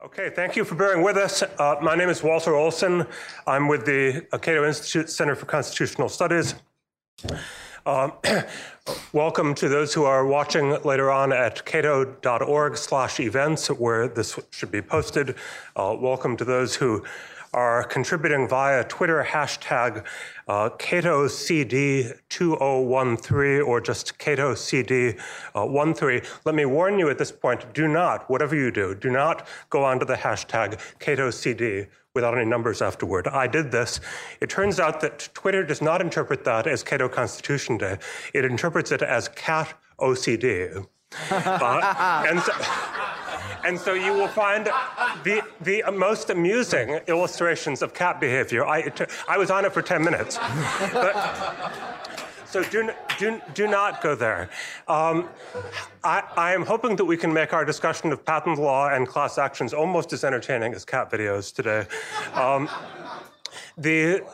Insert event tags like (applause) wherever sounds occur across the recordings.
Okay, thank you for bearing with us. Uh, my name is Walter Olson. I'm with the Cato Institute Center for Constitutional Studies. Um, (clears throat) welcome to those who are watching later on at cato.org slash events where this should be posted. Uh, welcome to those who are contributing via Twitter hashtag uh, CatoCD2013 or just CatoCD13. Let me warn you at this point do not, whatever you do, do not go onto the hashtag CatoCD without any numbers afterward. I did this. It turns out that Twitter does not interpret that as Cato Constitution Day, it interprets it as Cat OCD. (laughs) uh, and so, and so you will find the, the most amusing illustrations of cat behavior. I, I was on it for 10 minutes. But, so do, do, do not go there. Um, I, I, am hoping that we can make our discussion of patent law and class actions almost as entertaining as cat videos today. Um, the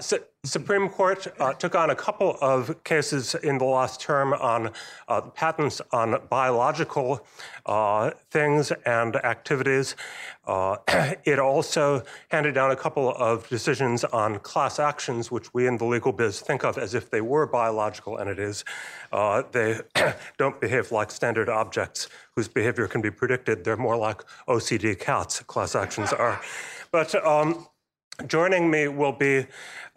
Supreme Court uh, took on a couple of cases in the last term on uh, patents on biological uh, things and activities. Uh, (clears throat) it also handed down a couple of decisions on class actions, which we in the legal biz think of as if they were biological entities. Uh, they (clears throat) don't behave like standard objects whose behavior can be predicted. They're more like OCD cats, class actions are. But um, Joining me will be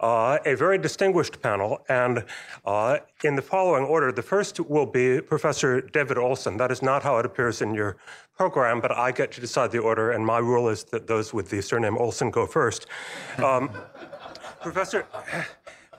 uh, a very distinguished panel, and uh, in the following order. The first will be Professor David Olson. That is not how it appears in your program, but I get to decide the order, and my rule is that those with the surname Olson go first. Um, (laughs) Professor.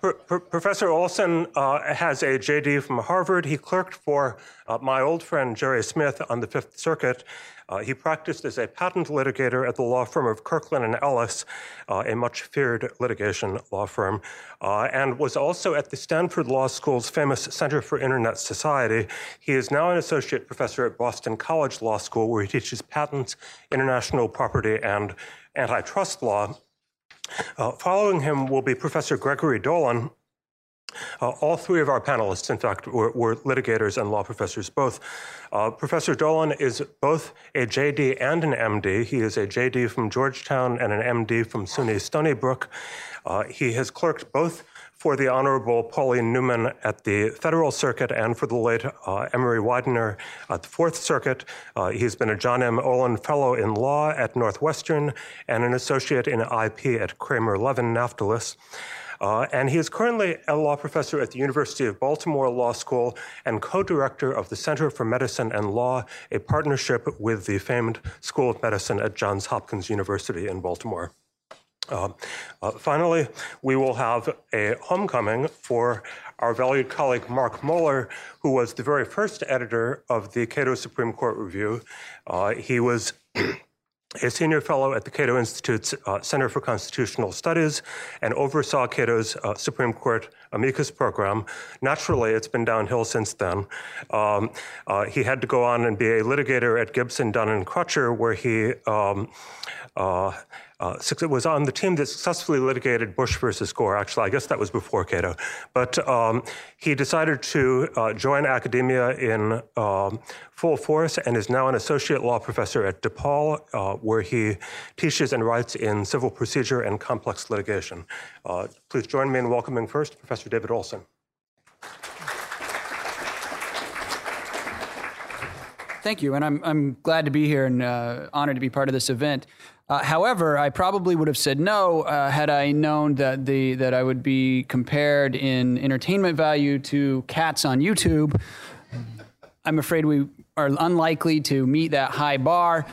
Professor Olson uh, has a JD from Harvard. He clerked for uh, my old friend Jerry Smith on the Fifth Circuit. Uh, he practiced as a patent litigator at the law firm of Kirkland and Ellis, uh, a much feared litigation law firm, uh, and was also at the Stanford Law School's famous Center for Internet Society. He is now an associate professor at Boston College Law School, where he teaches patents, international property, and antitrust law. Uh, following him will be Professor Gregory Dolan. Uh, all three of our panelists, in fact, were, were litigators and law professors both. Uh, Professor Dolan is both a JD and an MD. He is a JD from Georgetown and an MD from SUNY Stony Brook. Uh, he has clerked both for the Honorable Pauline Newman at the Federal Circuit and for the late uh, Emory Widener at the Fourth Circuit. Uh, he's been a John M. Olin Fellow in Law at Northwestern and an associate in IP at Kramer Levin Naftalis. Uh, and he is currently a law professor at the University of Baltimore Law School and co director of the Center for Medicine and Law, a partnership with the famed School of Medicine at Johns Hopkins University in Baltimore. Uh, uh, finally, we will have a homecoming for our valued colleague Mark Moller, who was the very first editor of the Cato Supreme Court Review. Uh, he was (clears throat) a senior fellow at the Cato Institute's uh, Center for Constitutional Studies and oversaw Cato's uh, Supreme Court amicus program. Naturally, it's been downhill since then. Um, uh, he had to go on and be a litigator at Gibson, Dunn, and Crutcher, where he um, uh, was on the team that successfully litigated Bush versus Gore. Actually, I guess that was before Cato. But um, he decided to uh, join academia in um, full force and is now an associate law professor at DePaul, uh, where he teaches and writes in civil procedure and complex litigation. Uh, please join me in welcoming first Professor David Olson. Thank you, and I'm, I'm glad to be here and uh, honored to be part of this event. Uh, however, I probably would have said no uh, had I known that the that I would be compared in entertainment value to cats on YouTube. I'm afraid we are unlikely to meet that high bar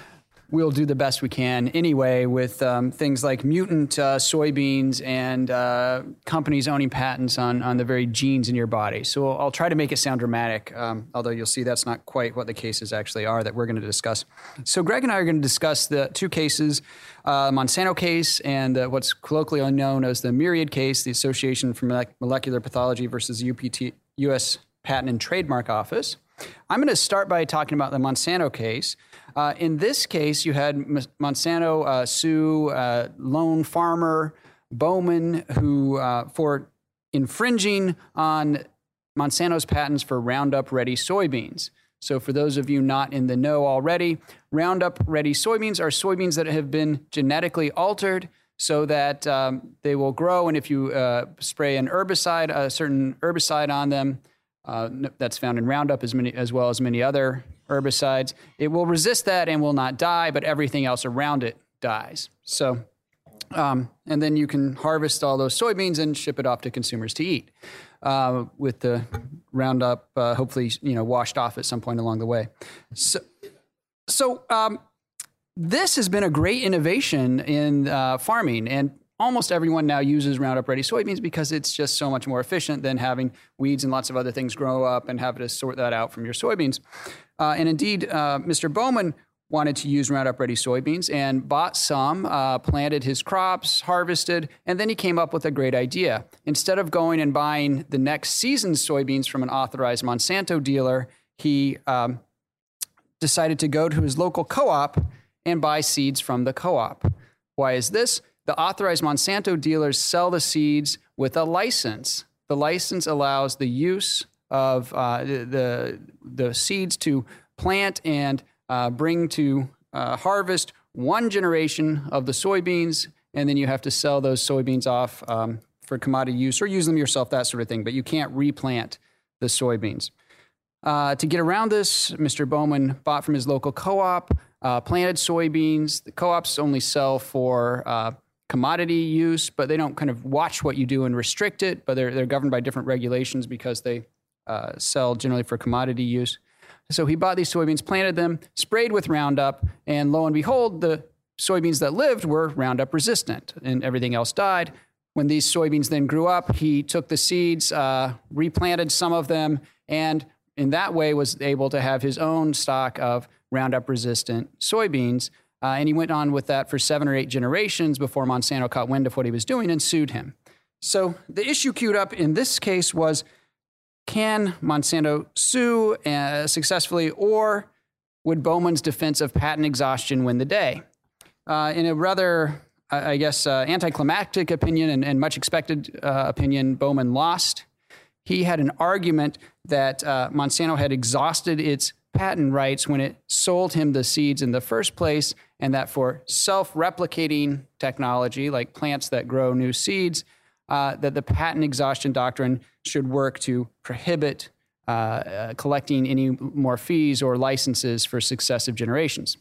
we'll do the best we can anyway with um, things like mutant uh, soybeans and uh, companies owning patents on, on the very genes in your body. So I'll, try to make it sound dramatic, um, although you'll see that's not quite what the cases actually are that we're going to discuss. So Greg and I are going to discuss the two cases, uh, Monsanto case and uh, what's colloquially known as the Myriad case, the Association for Molecular Pathology versus UPT, U.S. Patent and Trademark Office. I'm going to start by talking about the Monsanto case. Uh, in this case, you had Monsanto uh, sue uh, lone farmer Bowman who uh, for infringing on Monsanto's patents for Roundup Ready soybeans. So, for those of you not in the know already, Roundup Ready soybeans are soybeans that have been genetically altered so that um, they will grow. And if you uh, spray an herbicide, a certain herbicide on them, uh, that's found in Roundup as, many, as well as many other herbicides, it will resist that and will not die, but everything else around it dies. So, um, and then you can harvest all those soybeans and ship it off to consumers to eat uh, with the Roundup, uh, hopefully, you know, washed off at some point along the way. So, so um, this has been a great innovation in uh, farming, and almost everyone now uses Roundup Ready soybeans because it's just so much more efficient than having weeds and lots of other things grow up and have to sort that out from your soybeans. Uh, and indeed, uh, Mr. Bowman wanted to use Roundup Ready soybeans and bought some, uh, planted his crops, harvested, and then he came up with a great idea. Instead of going and buying the next season's soybeans from an authorized Monsanto dealer, he um, decided to go to his local co op and buy seeds from the co op. Why is this? The authorized Monsanto dealers sell the seeds with a license. The license allows the use of uh, the, the seeds to plant and uh, bring to uh, harvest one generation of the soybeans, and then you have to sell those soybeans off um, for commodity use or use them yourself, that sort of thing. But you can't replant the soybeans. Uh, to get around this, Mr. Bowman bought from his local co op, uh, planted soybeans. The co ops only sell for uh, commodity use, but they don't kind of watch what you do and restrict it, but they're, they're governed by different regulations because they uh, sell generally for commodity use. So he bought these soybeans, planted them, sprayed with Roundup, and lo and behold, the soybeans that lived were Roundup resistant, and everything else died. When these soybeans then grew up, he took the seeds, uh, replanted some of them, and in that way was able to have his own stock of Roundup resistant soybeans. Uh, and he went on with that for seven or eight generations before Monsanto caught wind of what he was doing and sued him. So the issue queued up in this case was can Monsanto sue uh, successfully, or would Bowman's defense of patent exhaustion win the day? Uh, in a rather, I guess, uh, anticlimactic opinion and, and much expected uh, opinion, Bowman lost. He had an argument that uh, Monsanto had exhausted its patent rights when it sold him the seeds in the first place, and that for self replicating technology, like plants that grow new seeds, uh, that the patent exhaustion doctrine should work to prohibit uh, uh, collecting any more fees or licenses for successive generations.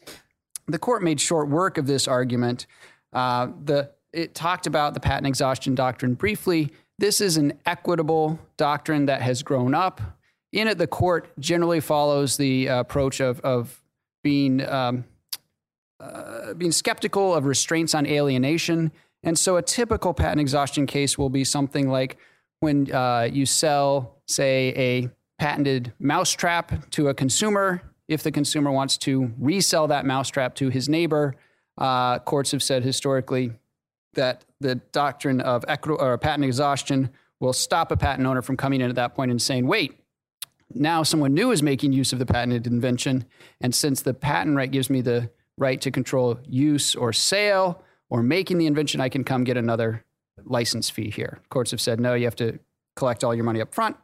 The court made short work of this argument. Uh, the, it talked about the patent exhaustion doctrine briefly. This is an equitable doctrine that has grown up. In it, the court generally follows the approach of, of being, um, uh, being skeptical of restraints on alienation and so a typical patent exhaustion case will be something like when uh, you sell, say, a patented mousetrap to a consumer. If the consumer wants to resell that mousetrap to his neighbor, uh, courts have said historically that the doctrine of or patent exhaustion will stop a patent owner from coming in at that point and saying, wait, now someone new is making use of the patented invention. And since the patent right gives me the right to control use or sale, or making the invention, I can come get another license fee here. Courts have said, no, you have to collect all your money up front.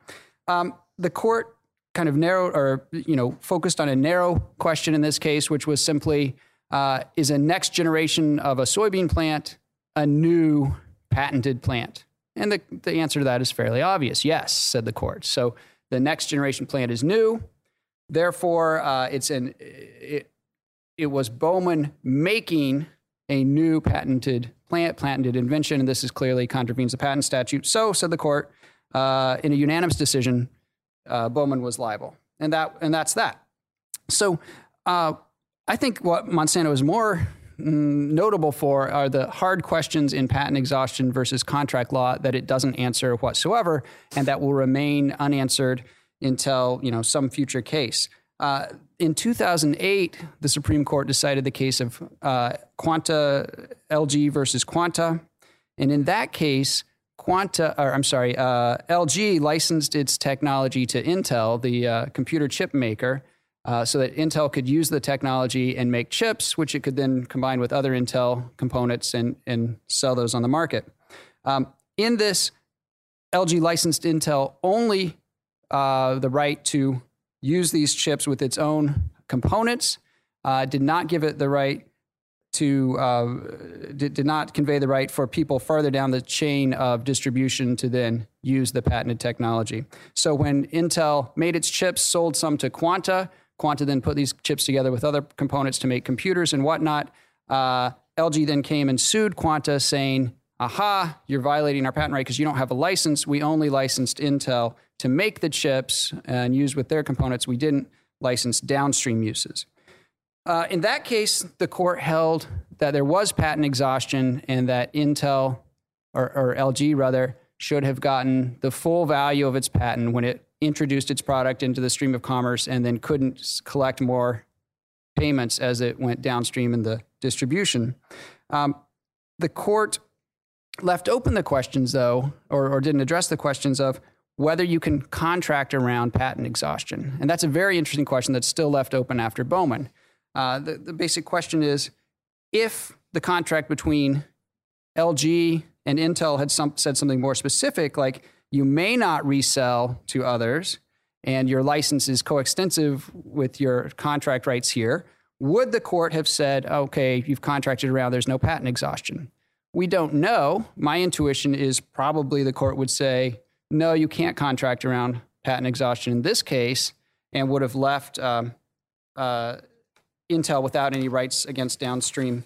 Um, the court kind of narrowed or, you know, focused on a narrow question in this case, which was simply, uh, is a next generation of a soybean plant a new patented plant? And the, the answer to that is fairly obvious. Yes, said the court. So the next generation plant is new. Therefore, uh, it's an, it, it was Bowman making a new patented plant, patented invention, and this is clearly contravenes the patent statute. So, said the court, uh, in a unanimous decision, uh, Bowman was liable, and that and that's that. So, uh, I think what Monsanto is more mm, notable for are the hard questions in patent exhaustion versus contract law that it doesn't answer whatsoever, and that will remain unanswered until you know some future case. In 2008, the Supreme Court decided the case of uh, Quanta LG versus Quanta. And in that case, Quanta, or I'm sorry, uh, LG licensed its technology to Intel, the uh, computer chip maker, uh, so that Intel could use the technology and make chips, which it could then combine with other Intel components and, and sell those on the market. Um, in this, LG licensed Intel only uh, the right to use these chips with its own components, uh, did not give it the right to uh, did, did not convey the right for people further down the chain of distribution to then use the patented technology. So when Intel made its chips, sold some to Quanta, Quanta then put these chips together with other components to make computers and whatnot. Uh, LG then came and sued Quanta, saying, "Aha, you're violating our patent right because you don't have a license. We only licensed Intel to make the chips and use with their components. We didn't license downstream uses." Uh, in that case, the court held that there was patent exhaustion and that Intel, or, or, LG rather, should have gotten the full value of its patent when it introduced its product into the stream of commerce and then couldn't collect more payments as it went downstream in the distribution. Um, the court left open the questions, though, or, or didn't address the questions of whether you can contract around patent exhaustion. And that's a very interesting question that's still left open after Bowman. Uh, the, the basic question is if the contract between LG and Intel had some, said something more specific, like you may not resell to others and your license is coextensive with your contract rights here, would the court have said, okay, you've contracted around, there's no patent exhaustion? We don't know. My intuition is probably the court would say, no, you can't contract around patent exhaustion in this case, and would have left um, uh, Intel without any rights against downstream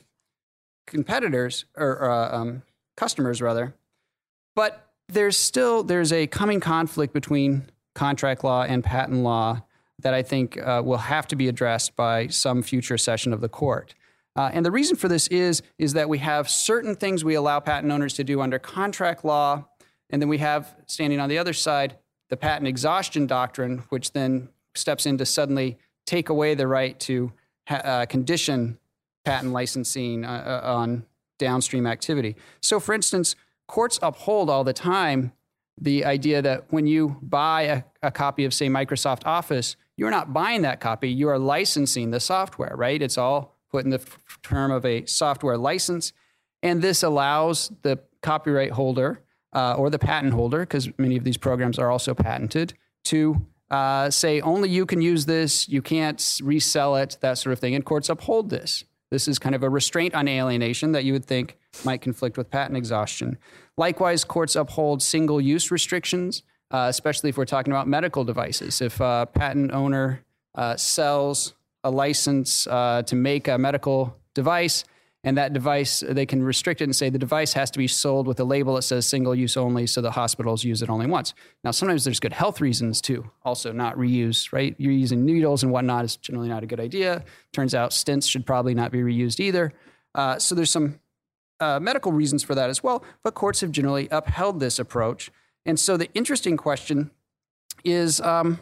competitors or uh, um, customers rather. But there's still there's a coming conflict between contract law and patent law that I think uh, will have to be addressed by some future session of the court. Uh, and the reason for this is is that we have certain things we allow patent owners to do under contract law, and then we have standing on the other side the patent exhaustion doctrine, which then steps in to suddenly take away the right to uh, condition patent licensing uh, uh, on downstream activity. So, for instance, courts uphold all the time the idea that when you buy a, a, copy of, say, Microsoft Office, you're not buying that copy, you are licensing the software, right? It's all put in the term of a software license. And this allows the copyright holder uh, or the patent holder, because many of these programs are also patented, to uh, say only you can use this, you can't resell it, that sort of thing. And courts uphold this. This is kind of a restraint on alienation that you would think might conflict with patent exhaustion. Likewise, courts uphold single use restrictions, uh, especially if we're talking about medical devices. If a patent owner uh, sells a license uh, to make a medical device, and that device they can restrict it and say the device has to be sold with a label that says single use only so the hospitals use it only once. Now sometimes there's good health reasons too also not reuse right? You're using needles and whatnot is generally not a good idea. Turns out stents should probably not be reused either. Uh, so there's some uh, medical reasons for that as well but courts have generally upheld this approach. And so the interesting question is um,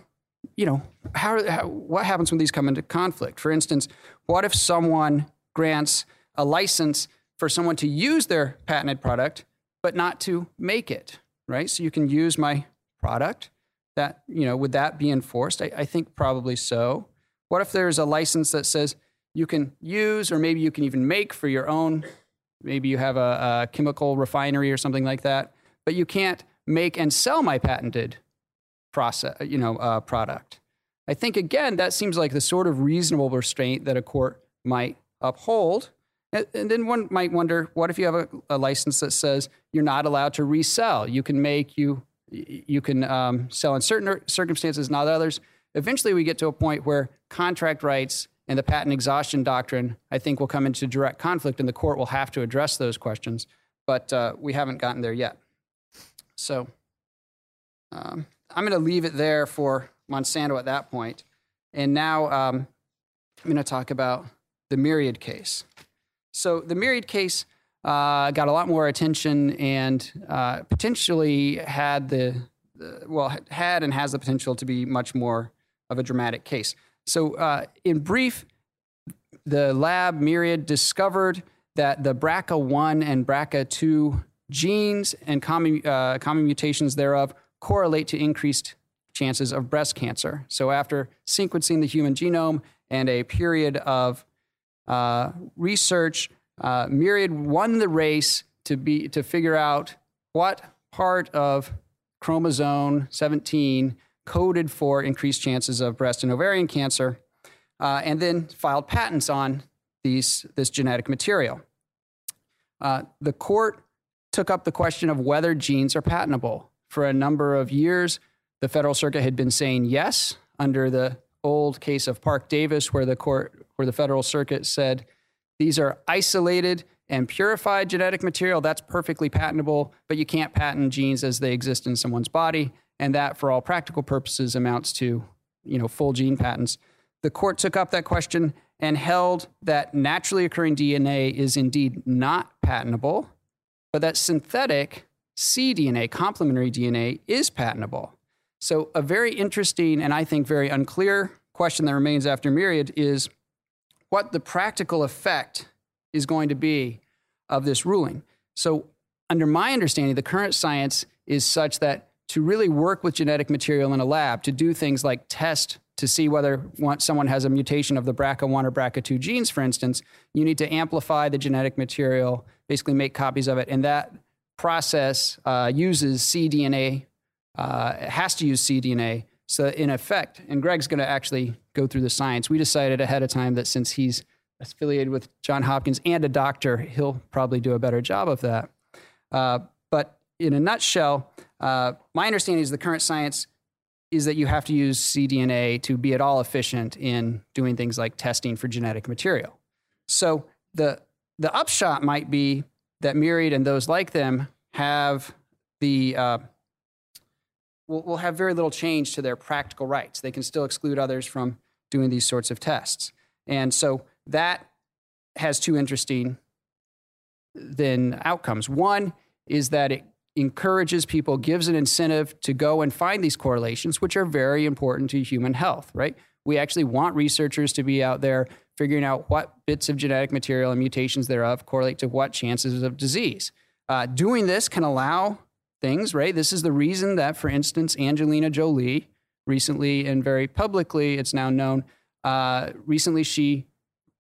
you know how, how, what happens when these come into conflict for instance what if someone grants a license for someone to use their patented product, but not to make it, right? So you can use my product. That, you know, would that be enforced? I, I think probably so. What if there's a license that says you can use, or maybe you can even make for your own, maybe you have a, a chemical refinery or something like that, but you can't make and sell my patented process, you know, uh, product. I think again that seems like the sort of reasonable restraint that a court might uphold. And then one might wonder, what if you have a, a, license that says you're not allowed to resell? You can make you you can um, sell in certain circumstances, not others. Eventually, we get to a point where contract rights and the patent exhaustion doctrine, I think, will come into direct conflict, and the court will have to address those questions. But uh, we haven't gotten there yet. So um, I'm going to leave it there for Monsanto at that point. And now um, I'm going to talk about the Myriad case. So the Myriad case uh, got a lot more attention and uh, potentially had the, the, well had and has the potential to be much more of a dramatic case. So uh, in brief, the lab Myriad discovered that the BRCA1 and BRCA2 genes and common, uh, common mutations thereof correlate to increased chances of breast cancer. So after sequencing the human genome and a period of uh, research, uh, Myriad won the race to be to figure out what part of chromosome 17 coded for increased chances of breast and ovarian cancer, uh, and then filed patents on these, this genetic material. Uh, the court took up the question of whether genes are patentable. For a number of years, the Federal Circuit had been saying yes under the old case of Parke-Davis, where the court, where the Federal Circuit said these are isolated and purified genetic material. That's perfectly patentable, but you can't patent genes as they exist in someone's body, and that, for all practical purposes, amounts to you know full gene patents. The court took up that question and held that naturally occurring DNA is indeed not patentable, but that synthetic cDNA, complementary DNA, is patentable. So, a very interesting and I think very unclear question that remains after Myriad is what the practical effect is going to be of this ruling. So, under my understanding, the current science is such that to really work with genetic material in a lab, to do things like test to see whether someone has a mutation of the BRCA1 or BRCA2 genes, for instance, you need to amplify the genetic material, basically make copies of it. And that process uh, uses cDNA, uh, has to use cDNA. So, in effect, and Greg's going to actually go through the science, we decided ahead of time that since he's affiliated with John Hopkins and a doctor, he'll probably do a better job of that. Uh, but in a nutshell, uh, my understanding is the current science is that you have to use cDNA to be at all efficient in doing things like testing for genetic material. So the the upshot might be that Myriad and those like them have the uh, will, will have very little change to their practical rights. They can still exclude others from doing these sorts of tests. And so that has two interesting then outcomes. One is that it encourages people, gives an incentive to go and find these correlations, which are very important to human health, right? We actually want researchers to be out there figuring out what bits of genetic material and mutations thereof correlate to what chances of disease. Uh, doing this can allow things, right? This is the reason that, for instance, Angelina Jolie recently and very publicly, it's now known, uh, recently she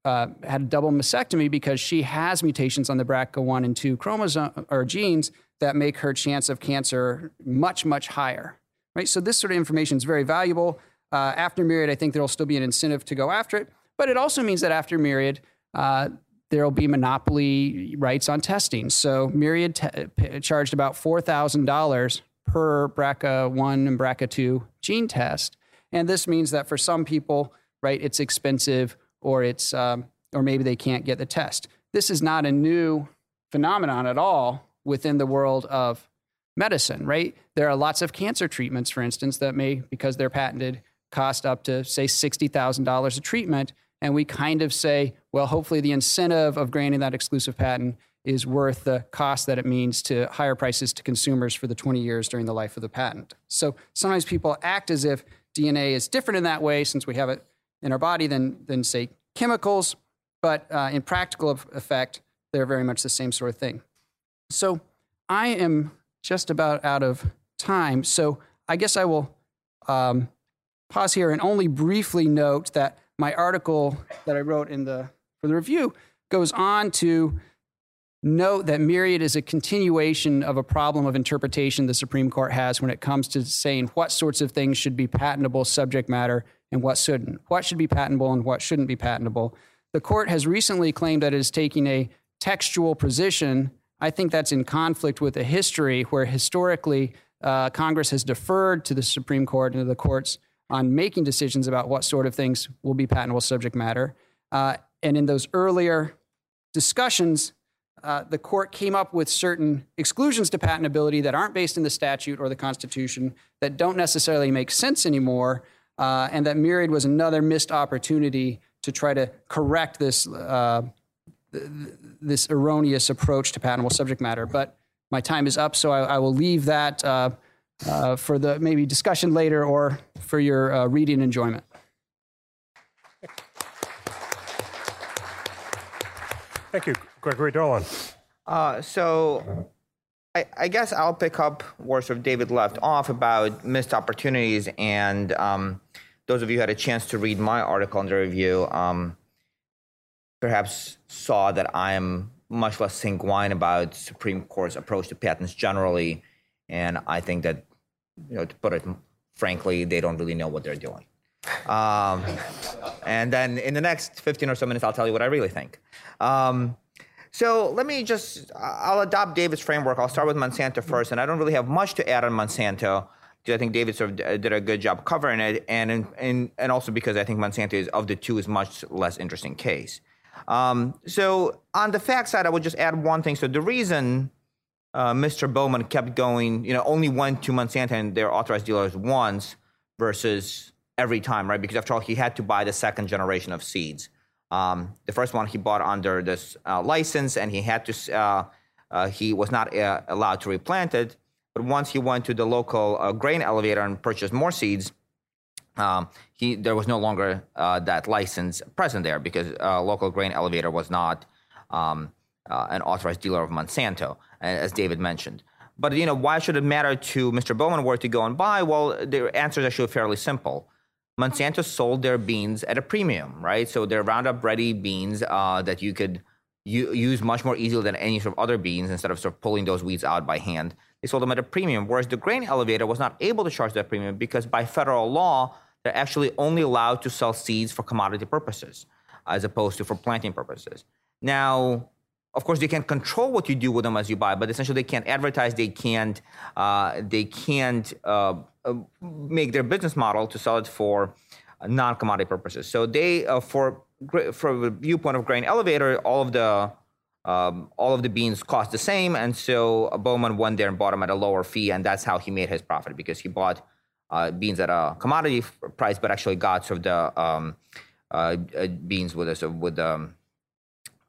uh, had a double mastectomy because she has mutations on the BRCA1 and 2 chromosome or genes that make her chance of cancer much, much higher. Right? So this sort of information is very valuable. Uh, after Myriad, I think there will still be an incentive to go after it, but it also means that after Myriad, uh, there will be monopoly rights on testing. So Myriad t- charged about four thousand dollars per BRCA1 and BRCA2 gene test, and this means that for some people, right, it's expensive or it's um, or maybe they can't get the test. This is not a new phenomenon at all within the world of medicine, right? There are lots of cancer treatments, for instance, that may, because they're patented, cost up to say sixty thousand dollars a treatment, and we kind of say, well, hopefully the incentive of granting that exclusive patent is worth the cost that it means to higher prices to consumers for the 20 years during the life of the patent. So sometimes people act as if DNA is different in that way since we have it in our body than, than say, chemicals. But uh, in practical effect, they're very much the same sort of thing. So I am just about out of time. So I guess I will um, pause here and only briefly note that my article that I wrote in the for the review goes on to note that Myriad is a continuation of a problem of interpretation the Supreme Court has when it comes to saying what sorts of things should be patentable subject matter and what shouldn't. What should be patentable and what shouldn't be patentable. The court has recently claimed that it is taking a textual position. I think that's in conflict with the history where historically uh, Congress has deferred to the Supreme Court and to the courts on making decisions about what sort of things will be patentable subject matter. Uh, and in those earlier discussions, uh, the court came up with certain exclusions to patentability that aren't based in the statute or the Constitution that don't necessarily make sense anymore uh, and that Myriad was another missed opportunity to try to correct this uh, this erroneous approach to patentable subject matter. But my time is up, so I, I will leave that uh, for the maybe discussion later or for your uh, reading enjoyment. Thank you, Gregory Dolan. Uh, so I, I, guess I'll pick up where sort of David left off about missed opportunities. And um, those of you who had a chance to read my article in the review um, perhaps saw that I am much less sanguine about Supreme Court's approach to patents generally. And I think that, you know, to put it frankly, they don't really know what they're doing. Um, and then in the next 15 or so minutes, I'll tell you what I really think. Um, so let me just, I'll adopt David's framework. I'll start with Monsanto first, and I don't really have much to add on Monsanto I think David sort of did a good job covering it, and and and also because I think Monsanto is of the two is much less interesting case. Um, so on the fact side, I would just add one thing. So the reason uh, Mr. Bowman kept going, you know, only went to Monsanto and their authorized dealers once versus every time, right? Because after all, he had to buy the second generation of seeds. Um, the first one he bought under this uh, license, and he had to. Uh, uh he was not uh, allowed to replant it. But once he went to the local grain elevator and purchased more seeds, um, he there was no longer that license present there because local grain elevator was not um, an authorized dealer of Monsanto, as David mentioned. But you know, why should it matter to Mr. Bowman where to go and buy? Well, the answer is actually fairly simple. Monsanto sold their beans at a premium, right? So they're Roundup Ready beans uh, that you could u- use much more easily than any sort of other beans instead of sort of pulling those weeds out by hand. They sold them at a premium, whereas the grain elevator was not able to charge that premium because by federal law, they're actually only allowed to sell seeds for commodity purposes as opposed to for planting purposes. Now, of course, they can control what you do with them as you buy, but essentially they can't advertise, they can't, uh, they can't uh, uh, make their business model to sell it for non-commodity purposes. So they, uh, for for the viewpoint of grain elevator, all of the um, all of the beans cost the same, and so Bowman went there and bought them at a lower fee, and that's how he made his profit because he bought uh, beans at a commodity price, but actually got sort of the um, uh, beans with a, with, um,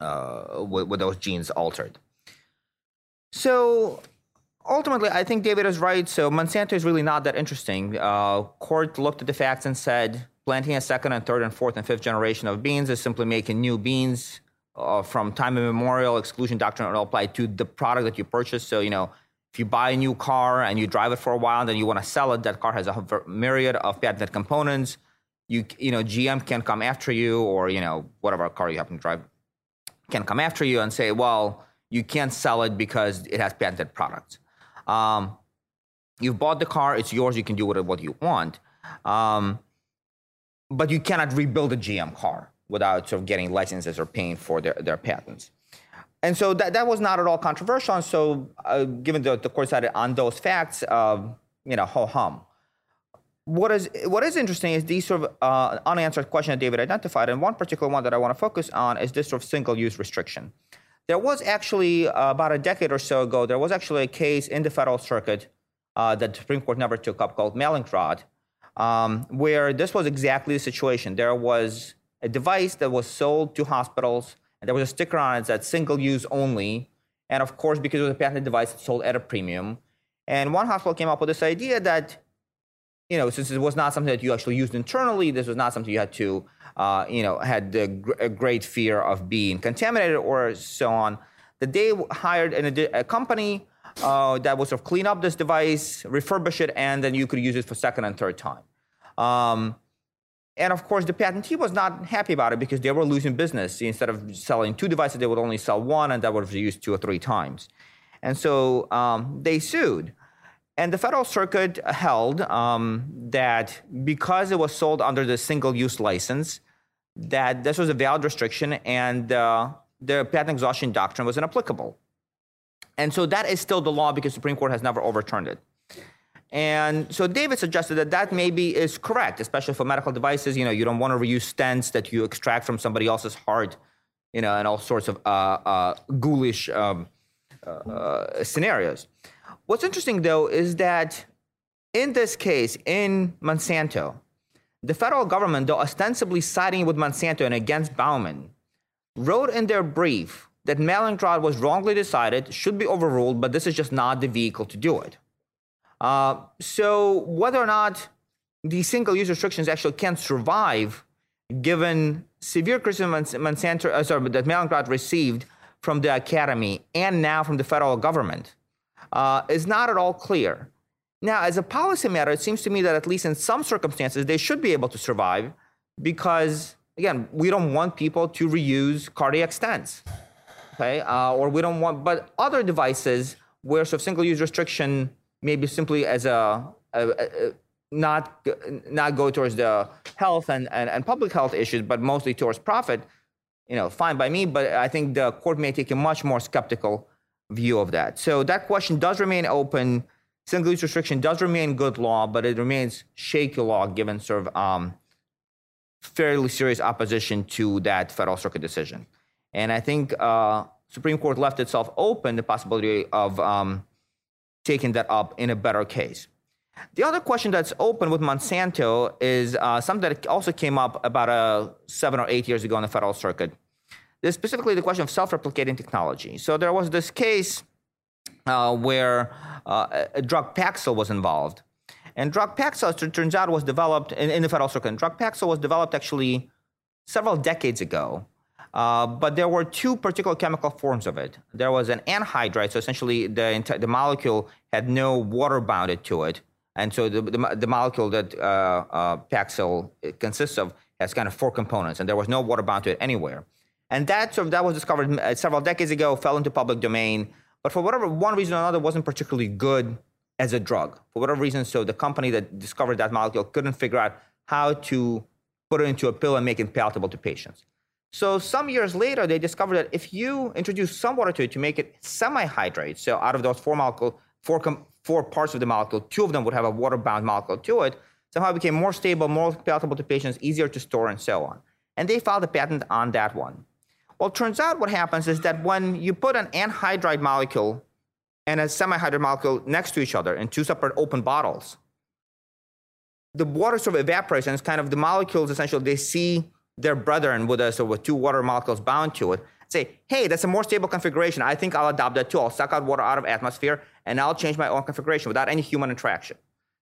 uh, with with those genes altered. So ultimately, I think David is right. So Monsanto is really not that interesting. Uh, court looked at the facts and said planting a second and third and fourth and fifth generation of beans is simply making new beans uh, from time immemorial. Exhaustion doctrine will apply to the product that you purchase. So you know. If you buy a new car and you drive it for a while and then you want to sell it, that car has a myriad of patented components. You, you know, GM can come after you, or you know, whatever car you happen to drive, can come after you and say, well, you can't sell it because it has patented products. Um, you've bought the car, it's yours, you can do with it what you want. Um, but you cannot rebuild a GM car without sort of getting licenses or paying for their, their patents. And so that, that was not at all controversial. And so, uh, given the, the court decided on those facts, uh, you know, ho hum. What is what is interesting is these sort of uh, unanswered question that David identified, and one particular one that I want to focus on is this sort of single use restriction. There was actually, uh, about a decade or so ago, there was actually a case in the federal circuit uh, that the Supreme Court never took up called Mallinckrodt, um, where this was exactly the situation. There was a device that was sold to hospitals, and there was a sticker on it that single use only. And of course, because it was a patented device, it sold at a premium. And one hospital came up with this idea that, you know, since it was not something that you actually used internally, this was not something you had to uh, you know, had a, gr- a, great fear of being contaminated or so on, that they hired an, a company uh, that would sort of clean up this device, refurbish it, and then you could use it for second and third time. Um, and of course, the patentee was not happy about it because they were losing business. Instead of selling two devices, they would only sell one, and that would be used two or three times. And so um, they sued. And the Federal Circuit held um, that because it was sold under the single use license, that this was a valid restriction and uh, the patent exhaustion doctrine was inapplicable. And so that is still the law because the Supreme Court has never overturned it. And so David suggested that that maybe is correct, especially for medical devices. You know, you don't want to reuse stents that you extract from somebody else's heart, you know, and all sorts of uh, uh, ghoulish um, uh, scenarios. What's interesting, though, is that in this case, in Monsanto, the federal government, though ostensibly siding with Monsanto and against Bowman, wrote in their brief that Mallinckrodt was wrongly decided, should be overruled, but this is just not the vehicle to do it. Uh, so whether or not these single-use restrictions actually can survive, given severe criticism Monsanto, uh, sorry, that Mallinckrodt received from the academy and now from the federal government, uh, is not at all clear. Now, as a policy matter, it seems to me that at least in some circumstances, they should be able to survive because, again, we don't want people to reuse cardiac stents, okay? Uh, or we don't want, but other devices where sort of single use restriction maybe simply as a, a, a not not go towards the health and, and, and public health issues, but mostly towards profit, you know, fine by me. But I think the court may take a much more skeptical view of that. So that question does remain open. Single use restriction does remain good law, but it remains shaky law given sort of um, fairly serious opposition to that Federal Circuit decision. And I think uh, Supreme Court left itself open the possibility of um, taking that up in a better case. The other question that's open with Monsanto is uh, something that also came up about uh, seven or eight years ago in the Federal Circuit. Specifically the question of self-replicating technology. So there was this case uh, where uh, a drug Paxil was involved, and drug Paxil, it turns out, was developed in, in the Federal Circuit. And drug Paxil was developed actually several decades ago. Uh, but there were two particular chemical forms of it. There was an anhydride, so essentially the, the molecule had no water bounded to it. And so the, the, the molecule that uh, uh, Paxil consists of has kind of four components, and there was no water bound to it anywhere. And that, sort of, that was discovered uh, several decades ago, fell into public domain, but for whatever one reason or another, wasn't particularly good as a drug. For whatever reason, so the company that discovered that molecule couldn't figure out how to put it into a pill and make it palatable to patients. So some years later, they discovered that if you introduce some water to it to make it semi-hydrate, so out of those four molecule, four, com- four parts of the molecule, two of them would have a water-bound molecule to it, somehow it became more stable, more palatable to patients, easier to store, and so on. And they filed a patent on that one. Well, it turns out what happens is that when you put an anhydride molecule and a semi-hydrate molecule next to each other in two separate open bottles, the water sort of evaporates, and it's kind of the molecules essentially they see their brethren with us or with two water molecules bound to it say, hey, that's a more stable configuration. I think I'll adopt that too. I'll suck out water out of atmosphere and I'll change my own configuration without any human interaction.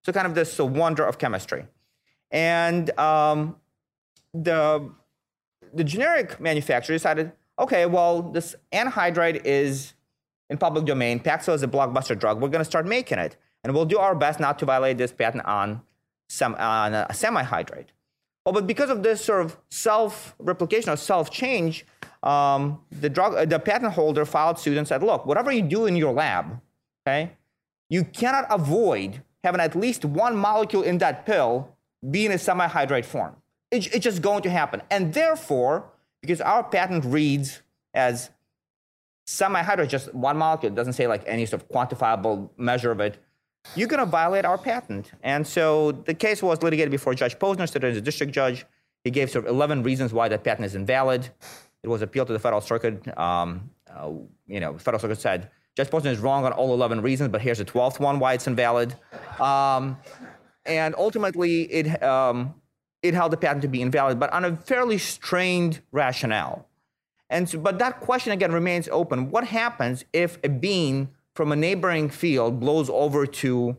So kind of this wonder of chemistry. And um, the, the generic manufacturer decided, okay, well, this anhydride is in public domain. Paxil is a blockbuster drug. We're going to start making it. And we'll do our best not to violate this patent on, some, on a semi-hydrate. Well, but because of this sort of self-replication or self-change, um, the drug, the patent holder filed suit and said, "Look, whatever you do in your lab, okay, you cannot avoid having at least one molecule in that pill be in a semi-hydrate form. It, it's just going to happen, and therefore, because our patent reads as semi-hydrate, just one molecule, it doesn't say like any sort of quantifiable measure of it." you're going to violate our patent. And so the case was litigated before Judge Posner, stood there's a district judge. He gave sort of 11 reasons why that patent is invalid. It was appealed to the Federal Circuit. Um, uh, you know, Federal Circuit said, Judge Posner is wrong on all 11 reasons, but here's the 12th one why it's invalid. Um, and ultimately, it, um, it held the patent to be invalid, but on a fairly strained rationale. And so, but that question again remains open. What happens if a bean from a neighboring field blows over to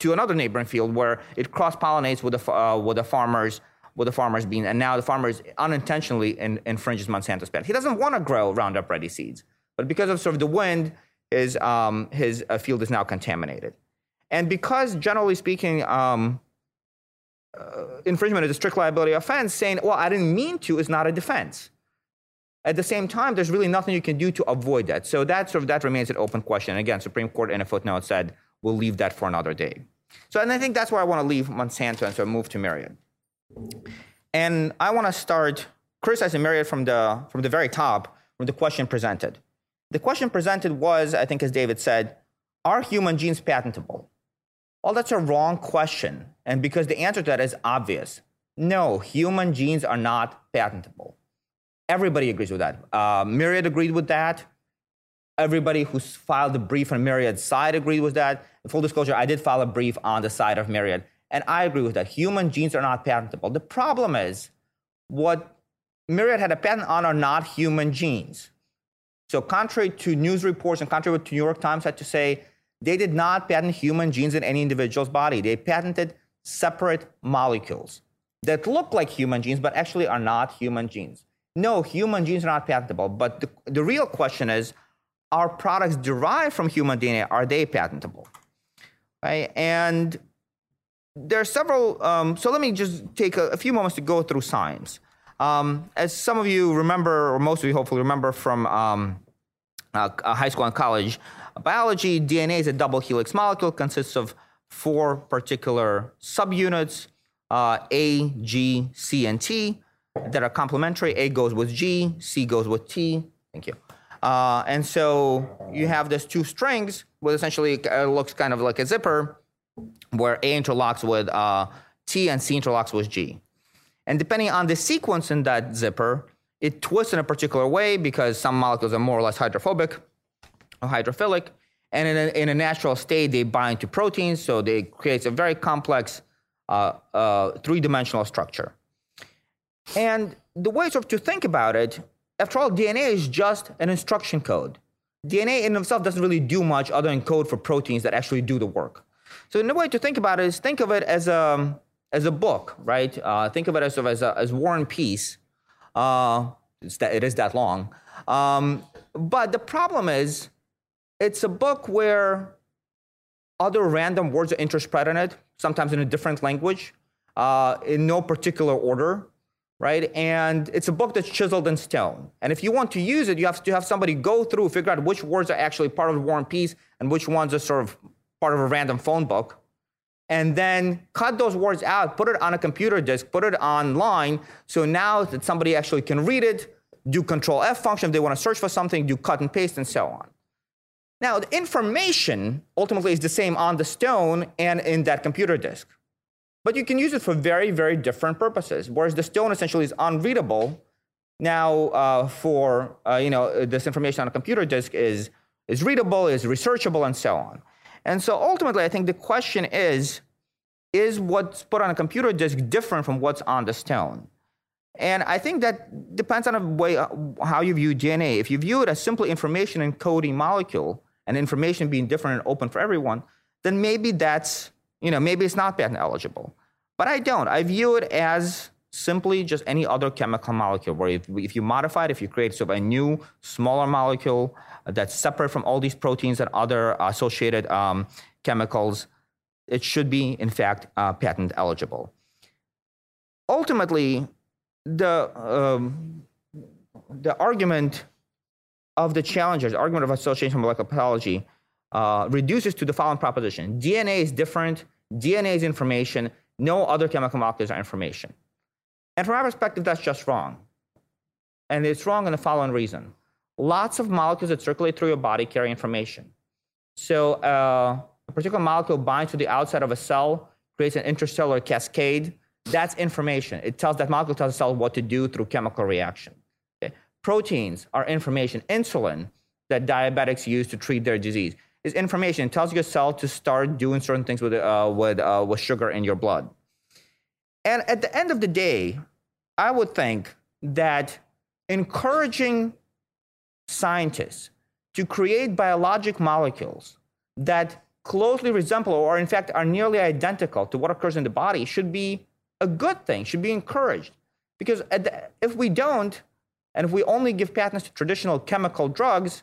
to another neighboring field where it cross pollinates with the uh, with the farmers with the farmer's bean, and now the farmer unintentionally in, infringes Monsanto's patent. He doesn't want to grow Roundup Ready seeds, but because of sort of the wind, his um, his uh, field is now contaminated, and because generally speaking. Um, uh, infringement is a strict liability offense, saying, well, I didn't mean to is not a defense. At the same time, there's really nothing you can do to avoid that. So that sort of that remains an open question. And again, Supreme Court in a footnote said we'll leave that for another day. So, and I think that's where I want to leave Monsanto and so move to Myriad. And I want to start criticizing Myriad from the from the very top, from the question presented. The question presented was, I think, as David said, are human genes patentable? Well, that's a wrong question. And because the answer to that is obvious. No, human genes are not patentable. Everybody agrees with that. Uh, Myriad agreed with that. Everybody who's filed a brief on Myriad's side agreed with that. In full disclosure, I did file a brief on the side of Myriad, and I agree with that. Human genes are not patentable. The problem is what Myriad had a patent on are not human genes. So, contrary to news reports and contrary to New York Times had to say, they did not patent human genes in any individual's body. They patented separate molecules that look like human genes, but actually are not human genes no, human genes are not patentable. But the, the real question is, are products derived from human DNA, are they patentable? Right? And there are several, um, so let me just take a, a, few moments to go through science. Um, as some of you remember, or most of you hopefully remember from um, uh, high school and college, biology, DNA is a double helix molecule, consists of four particular subunits uh, A, G, C, and T that are complementary. A goes with G, C goes with T. Thank you. Uh, and so you have these two strings, which essentially uh, looks kind of like a zipper, where A interlocks with uh, T and C interlocks with G. And depending on the sequence in that zipper, it twists in a particular way because some molecules are more or less hydrophobic or hydrophilic. And in a, in a natural state, they bind to proteins, so they creates a very complex uh, uh, three-dimensional structure. And the way sort of to think about it, after all, DNA is just an instruction code. DNA in itself doesn't really do much other than code for proteins that actually do the work. So the way to think about it is think of it as a, as a book, right? Uh, think of it as, as, a, as War and Peace. Uh, that, it is that long. Um, but the problem is, it's a book where other random words are interspread in it, sometimes in a different language, uh, in no particular order, right? And it's a book that's chiseled in stone. And if you want to use it, you have to have somebody go through, figure out which words are actually part of the War and Peace and which ones are sort of part of a random phone book. And then cut those words out, put it on a computer disk, put it online. So now that somebody actually can read it, do control F function if they want to search for something, do cut and paste, and so on. Now, the information ultimately is the same on the stone and in that computer disk. But you can use it for very, very different purposes. Whereas the stone essentially is unreadable, now uh, for uh, you know this information on a computer disk is, is readable, is researchable, and so on. And so ultimately, I think the question is, is what's put on a computer disk different from what's on the stone? And I think that depends on the way uh, how you view DNA. If you view it as simply information encoding molecule, and information being different and open for everyone, then maybe that's, you know, maybe it's not patent eligible. But I don't. I view it as simply just any other chemical molecule, where if, if you modify it, if you create sort of a new, smaller molecule that's separate from all these proteins and other associated um, chemicals, it should be, in fact, uh, patent eligible. Ultimately, the, um, the argument of the challengers, argument of association molecular pathology, uh, reduces to the following proposition DNA is different, DNA is information, no other chemical molecules are information. And from our perspective, that's just wrong. And it's wrong in the following reason lots of molecules that circulate through your body carry information. So uh, a particular molecule binds to the outside of a cell, creates an intercellular cascade. That's information. It tells that molecule tells the cell what to do through chemical reaction. Proteins are information. Insulin that diabetics use to treat their disease is information. It tells your cell to start doing certain things with, uh, with, uh, with sugar in your blood. And at the end of the day, I would think that encouraging scientists to create biologic molecules that closely resemble or in fact are nearly identical to what occurs in the body should be a good thing, should be encouraged. Because the, if we don't, and if we only give patents to traditional chemical drugs,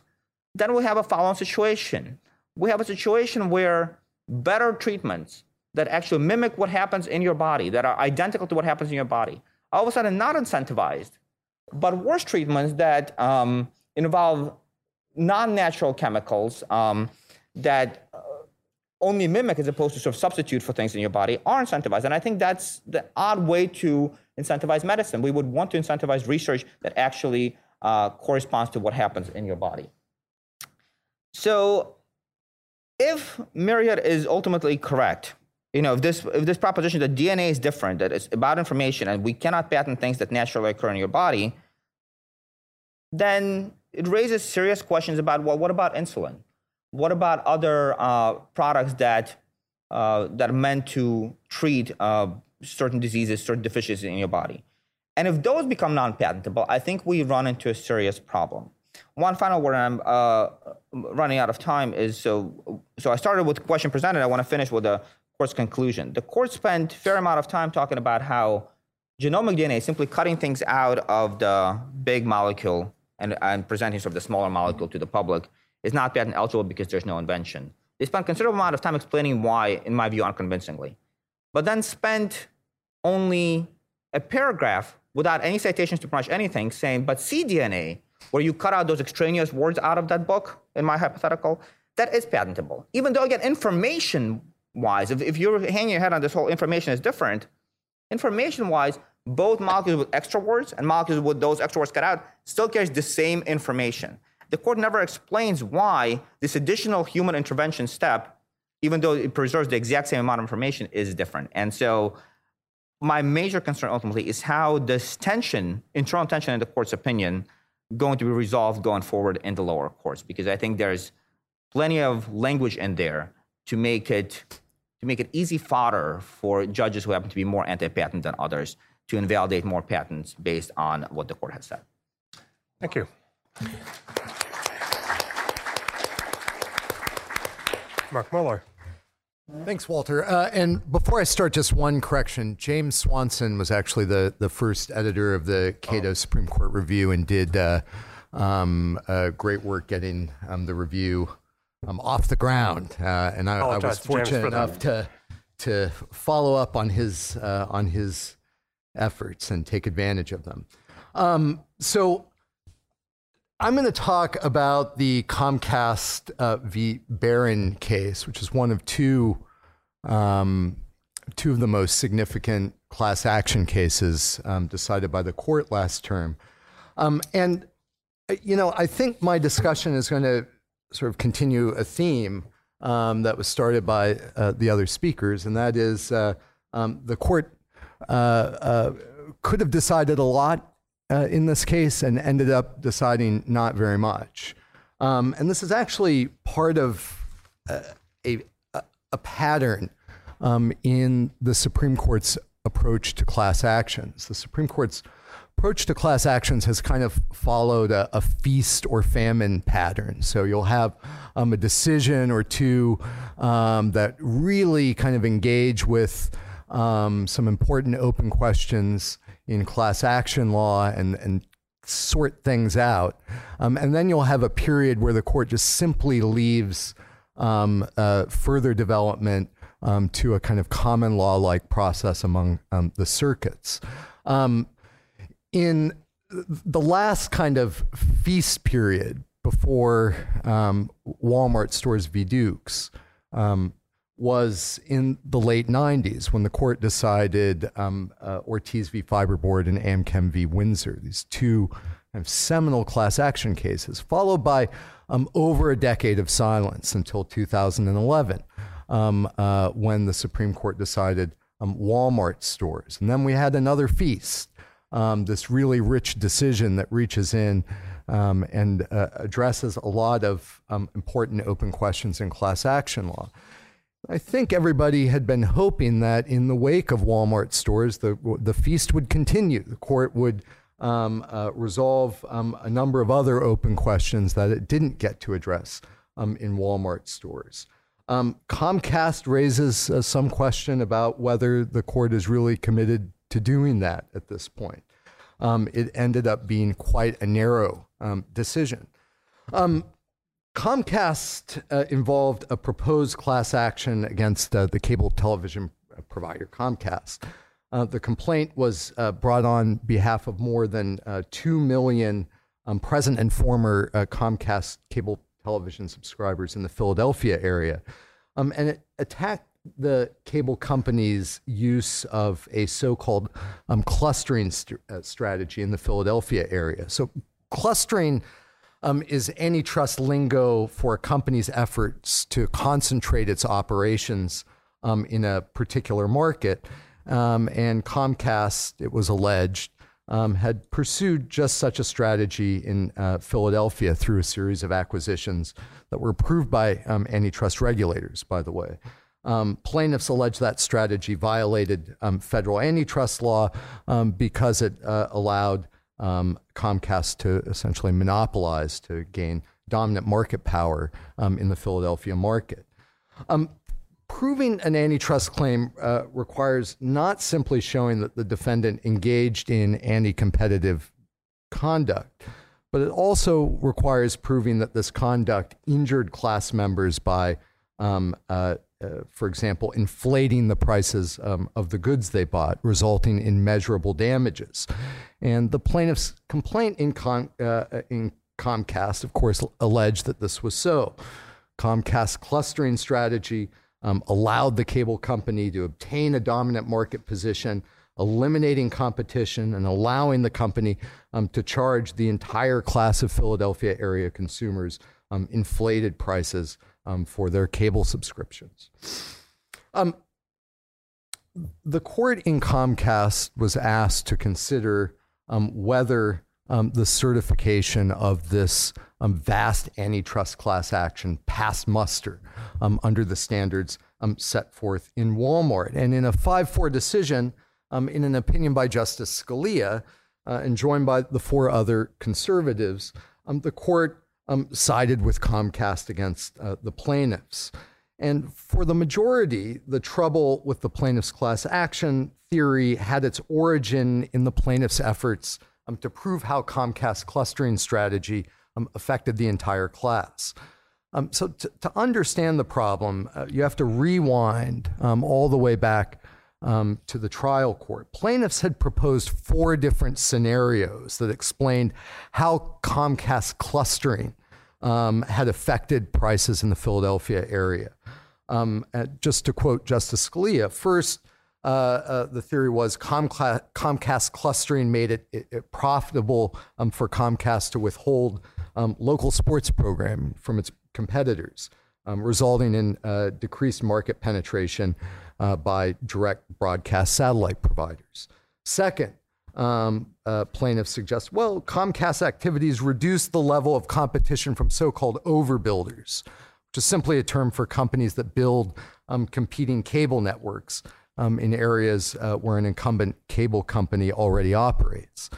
then we have a follow-on situation. We have a situation where better treatments that actually mimic what happens in your body, that are identical to what happens in your body, all of a sudden not incentivized, but worse treatments that um, involve non-natural chemicals um, that only mimic as opposed to sort of substitute for things in your body are incentivized. And I think that's the odd way to incentivize medicine. We would want to incentivize research that actually uh, corresponds to what happens in your body. So, if Myriad is ultimately correct, you know, if this if this proposition that DNA is different, that it's about information, and we cannot patent things that naturally occur in your body, then it raises serious questions about well, what about insulin? What about other uh, products that uh, that are meant to treat uh, certain diseases, certain deficiencies in your body. And if those become non-patentable, I think we run into a serious problem. One final word, I'm uh, running out of time, is so. So I started with the question presented. I want to finish with the court's conclusion. The court spent a fair amount of time talking about how genomic DNA, simply cutting things out of the big molecule and, and presenting sort of the smaller molecule to the public, is not patent eligible because there's no invention. They spent considerable amount of time explaining why, in my view, unconvincingly, but then spent only a paragraph without any citations to pretty much anything saying, but cDNA, where you cut out those extraneous words out of that book, in my hypothetical, that is patentable. Even though, again, information wise, if, if you're hanging your head on this whole information is different, information wise, both molecules with extra words and molecules with those extra words cut out still carries the same information. The court never explains why this additional human intervention step, even though it preserves the exact same amount of information, is different. And so my major concern ultimately is how this tension, internal tension in the court's opinion, going to be resolved going forward in the lower courts because I think there's plenty of language in there to make it to make it easy fodder for judges who happen to be more anti-patent than others to invalidate more patents based on what the court has said. Thank you. Mark Moller. Thanks, Walter. Uh, and before I start, just one correction. James Swanson was actually the, the first editor of the Cato Supreme Court Review and did uh, um, uh, great work getting um, the review um, off the ground. Uh, and I, I, was fortunate enough to to follow up on his uh, on his efforts and take advantage of them. Um, so I'm going to talk about the Comcast uh, v. Behrend case, which is one of two, um, two of the most significant class action cases um, decided by the court last term. Um, and, uh, you know, I think my discussion is going to sort of continue a theme um, that was started by uh, the other speakers, and that is uh, um, the court uh, uh, could have decided a lot uh, in this case and ended up deciding not very much. Um, and this is actually part of uh, a, a, pattern um, in the Supreme Court's approach to class actions. The Supreme Court's approach to class actions has kind of followed a, a feast or famine pattern. So you'll have um, a decision or two um, that really kind of engage with um, some important open questions in class action law and, and sort things out. Um, and then you'll have a period where the court just simply leaves um, uh, further development um, to a kind of common law like process among um, the circuits. Um, in the last kind of feast period before um, Walmart stores v. Dukes, was in the late 90s when the court decided um, uh, Ortiz v. Fibreboard and Amchem v. Windsor, these two kind of seminal class action cases, followed by um, over a decade of silence until 2011 um, uh, when the Supreme Court decided um, Walmart stores. And then we had another feast, um, this really rich decision that reaches in. Um, and uh, addresses a lot of important open questions in class action law. I think everybody had been hoping that in the wake of Walmart stores, the, the feast would continue. The court would um, uh, resolve um, a number of other open questions that it didn't get to address um, in Walmart stores. Um, Comcast raises uh, some question about whether the court is really committed to doing that at this point. Um, it ended up being quite a narrow um, decision. Um, Comcast uh, involved a proposed class action against uh, the cable television provider Comcast. Uh, the complaint was uh, brought on behalf of more than uh, 2 million um, present and former uh, Comcast cable television subscribers in the Philadelphia area. Um, and it attacked the cable company's use of a so called um, clustering st- strategy in the Philadelphia area. So, clustering um, is antitrust lingo for a company's efforts to concentrate its operations um, in a particular market. Um, and Comcast, it was alleged, um, had pursued just such a strategy in uh, Philadelphia through a series of acquisitions that were approved by um, antitrust regulators, by the way. Um, plaintiffs allege that strategy violated um, federal antitrust law um, because it uh, allowed um, Comcast to essentially monopolize to gain dominant market power um, in the Philadelphia market. Um, proving an antitrust claim uh, requires not simply showing that the defendant engaged in anti competitive conduct, but it also requires proving that this conduct injured class members by um, uh, uh, for example, inflating the prices um, of the goods they bought, resulting in measurable damages. And the plaintiff's complaint in, Con- uh, in Comcast, of course, alleged that this was so. Comcast's clustering strategy um, allowed the cable company to obtain a dominant market position, eliminating competition and allowing the company um, to charge the entire class of Philadelphia area consumers um, inflated prices um, for their cable subscriptions. Um, the court in Comcast was asked to consider um, whether um, the certification of this um, vast antitrust class action passed muster under the standards set forth in Walmart. And in a 5 4 decision, in an opinion by Justice Scalia uh, and joined by the four other conservatives, um, the court sided with Comcast against uh, the plaintiffs. And for the majority, the trouble with the plaintiff's class action theory had its origin in the plaintiff's efforts um, to prove how Comcast's clustering strategy um, affected the entire class. Um, so, to, to, understand the problem, uh, you have to rewind um, all the way back um, to the trial court. Plaintiffs had proposed four different scenarios that explained how Comcast clustering um, had affected prices in the Philadelphia area. Um, just to quote Justice Scalia, first, uh, uh, the theory was Comcast, Comcast, clustering made it, it, it profitable um, for Comcast to withhold um, local sports programming from its competitors, um, resulting in uh, decreased market penetration uh, by direct broadcast satellite providers. Second, um, uh, plaintiffs suggest, well, Comcast activities reduce the level of competition from so called overbuilders, which is simply a term for companies that build um, competing cable networks um, in areas uh, where an incumbent cable company already operates.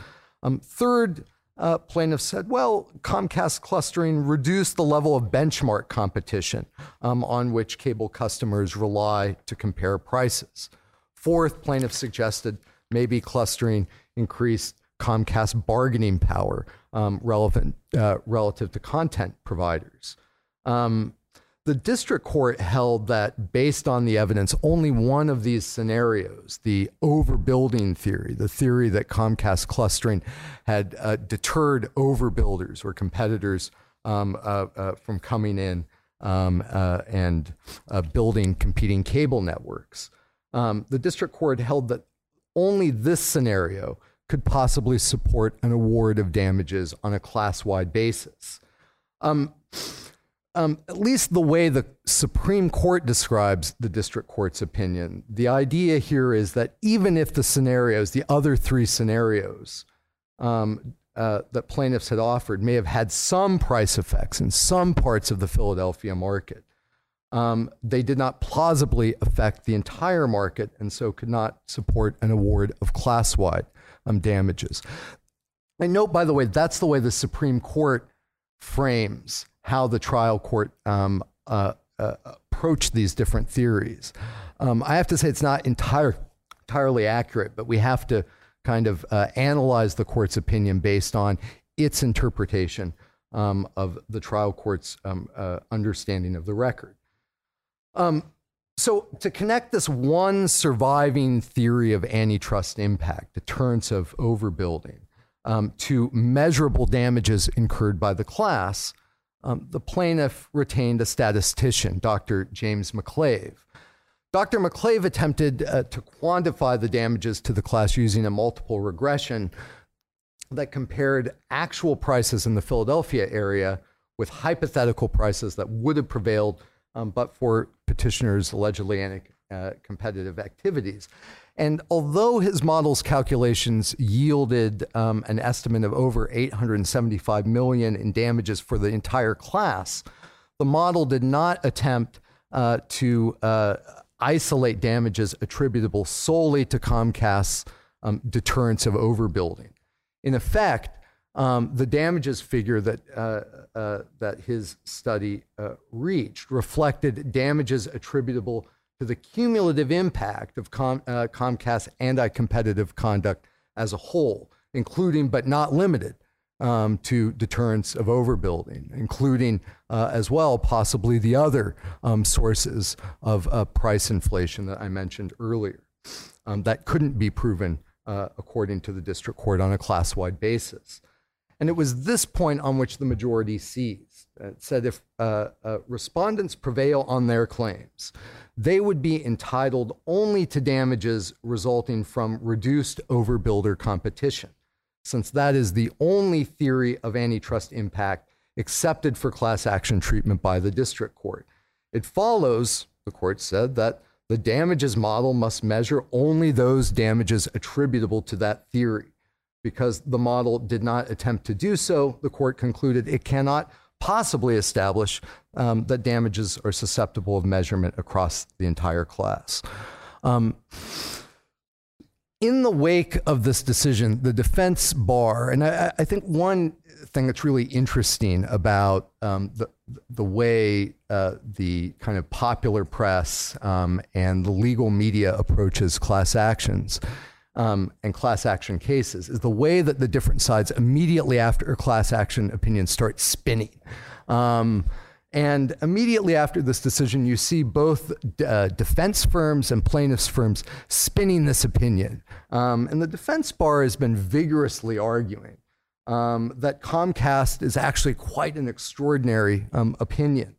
Um, third, uh, plaintiffs said, well, Comcast clustering reduced the level of benchmark competition um, on which cable customers rely to compare prices. Fourth, plaintiffs suggested maybe clustering increased Comcast bargaining power um, relevant, uh, relative to content providers. Um, the district court held that based on the evidence, only one of these scenarios, the overbuilding theory, the theory that Comcast clustering had uh, deterred overbuilders or competitors um, uh, uh, from coming in um, uh, and uh, building competing cable networks. Um, the district court held that only this scenario could possibly support an award of damages on a class wide basis. Um, um, at least the way the Supreme Court describes the district court's opinion, the idea here is that even if the scenarios, the other three scenarios um, uh, that plaintiffs had offered, may have had some price effects in some parts of the Philadelphia market, um, they did not plausibly affect the entire market and so could not support an award of class wide um, damages. I note, by the way, that's the way the Supreme Court frames how the trial court um, uh, uh, approached these different theories. Um, I have to say it's not entire, entirely accurate, but we have to kind of uh, analyze the court's opinion based on its interpretation um, of the trial court's um, uh, understanding of the record. Um, so, to connect this one surviving theory of antitrust impact, deterrence of overbuilding, um, to measurable damages incurred by the class, um, the plaintiff retained a statistician, Dr. James McClave. Dr. McClave attempted uh, to quantify the damages to the class using a multiple regression that compared actual prices in the Philadelphia area with hypothetical prices that would have prevailed um, but for petitioners' allegedly anti uh, competitive activities. And although his model's calculations yielded um, an estimate of over 875 million in damages for the entire class, the model did not attempt uh, to uh, isolate damages attributable solely to Comcast's um, deterrence of overbuilding. In effect, um, the damages figure that uh, uh that his study uh, reached reflected damages attributable to the cumulative impact of Com- uh, Comcast's anti competitive conduct as a whole, including but not limited um, to deterrence of overbuilding, including uh, as well possibly the other um, sources of uh, price inflation that I mentioned earlier um, that couldn't be proven uh, according to the district court on a class wide basis. And it was this point on which the majority seized. It said if uh, uh, respondents prevail on their claims, they would be entitled only to damages resulting from reduced overbuilder competition, since that is the only theory of antitrust impact accepted for class action treatment by the district court. It follows, the court said, that the damages model must measure only those damages attributable to that theory. Because the model did not attempt to do so, the court concluded it cannot possibly establish um, that damages are susceptible of measurement across the entire class. Um, in the wake of this decision, the defense bar, and I, I think one thing that's really interesting about um, the, the way uh, the kind of popular press um, and the legal media approaches class actions um, and class action cases is the way that the different sides immediately after a class action opinion start spinning. Um, and immediately after this decision, you see both uh, defense firms and plaintiffs' firms spinning this opinion. Um, and the defense bar has been vigorously arguing um, that Comcast is actually quite an extraordinary um, opinion.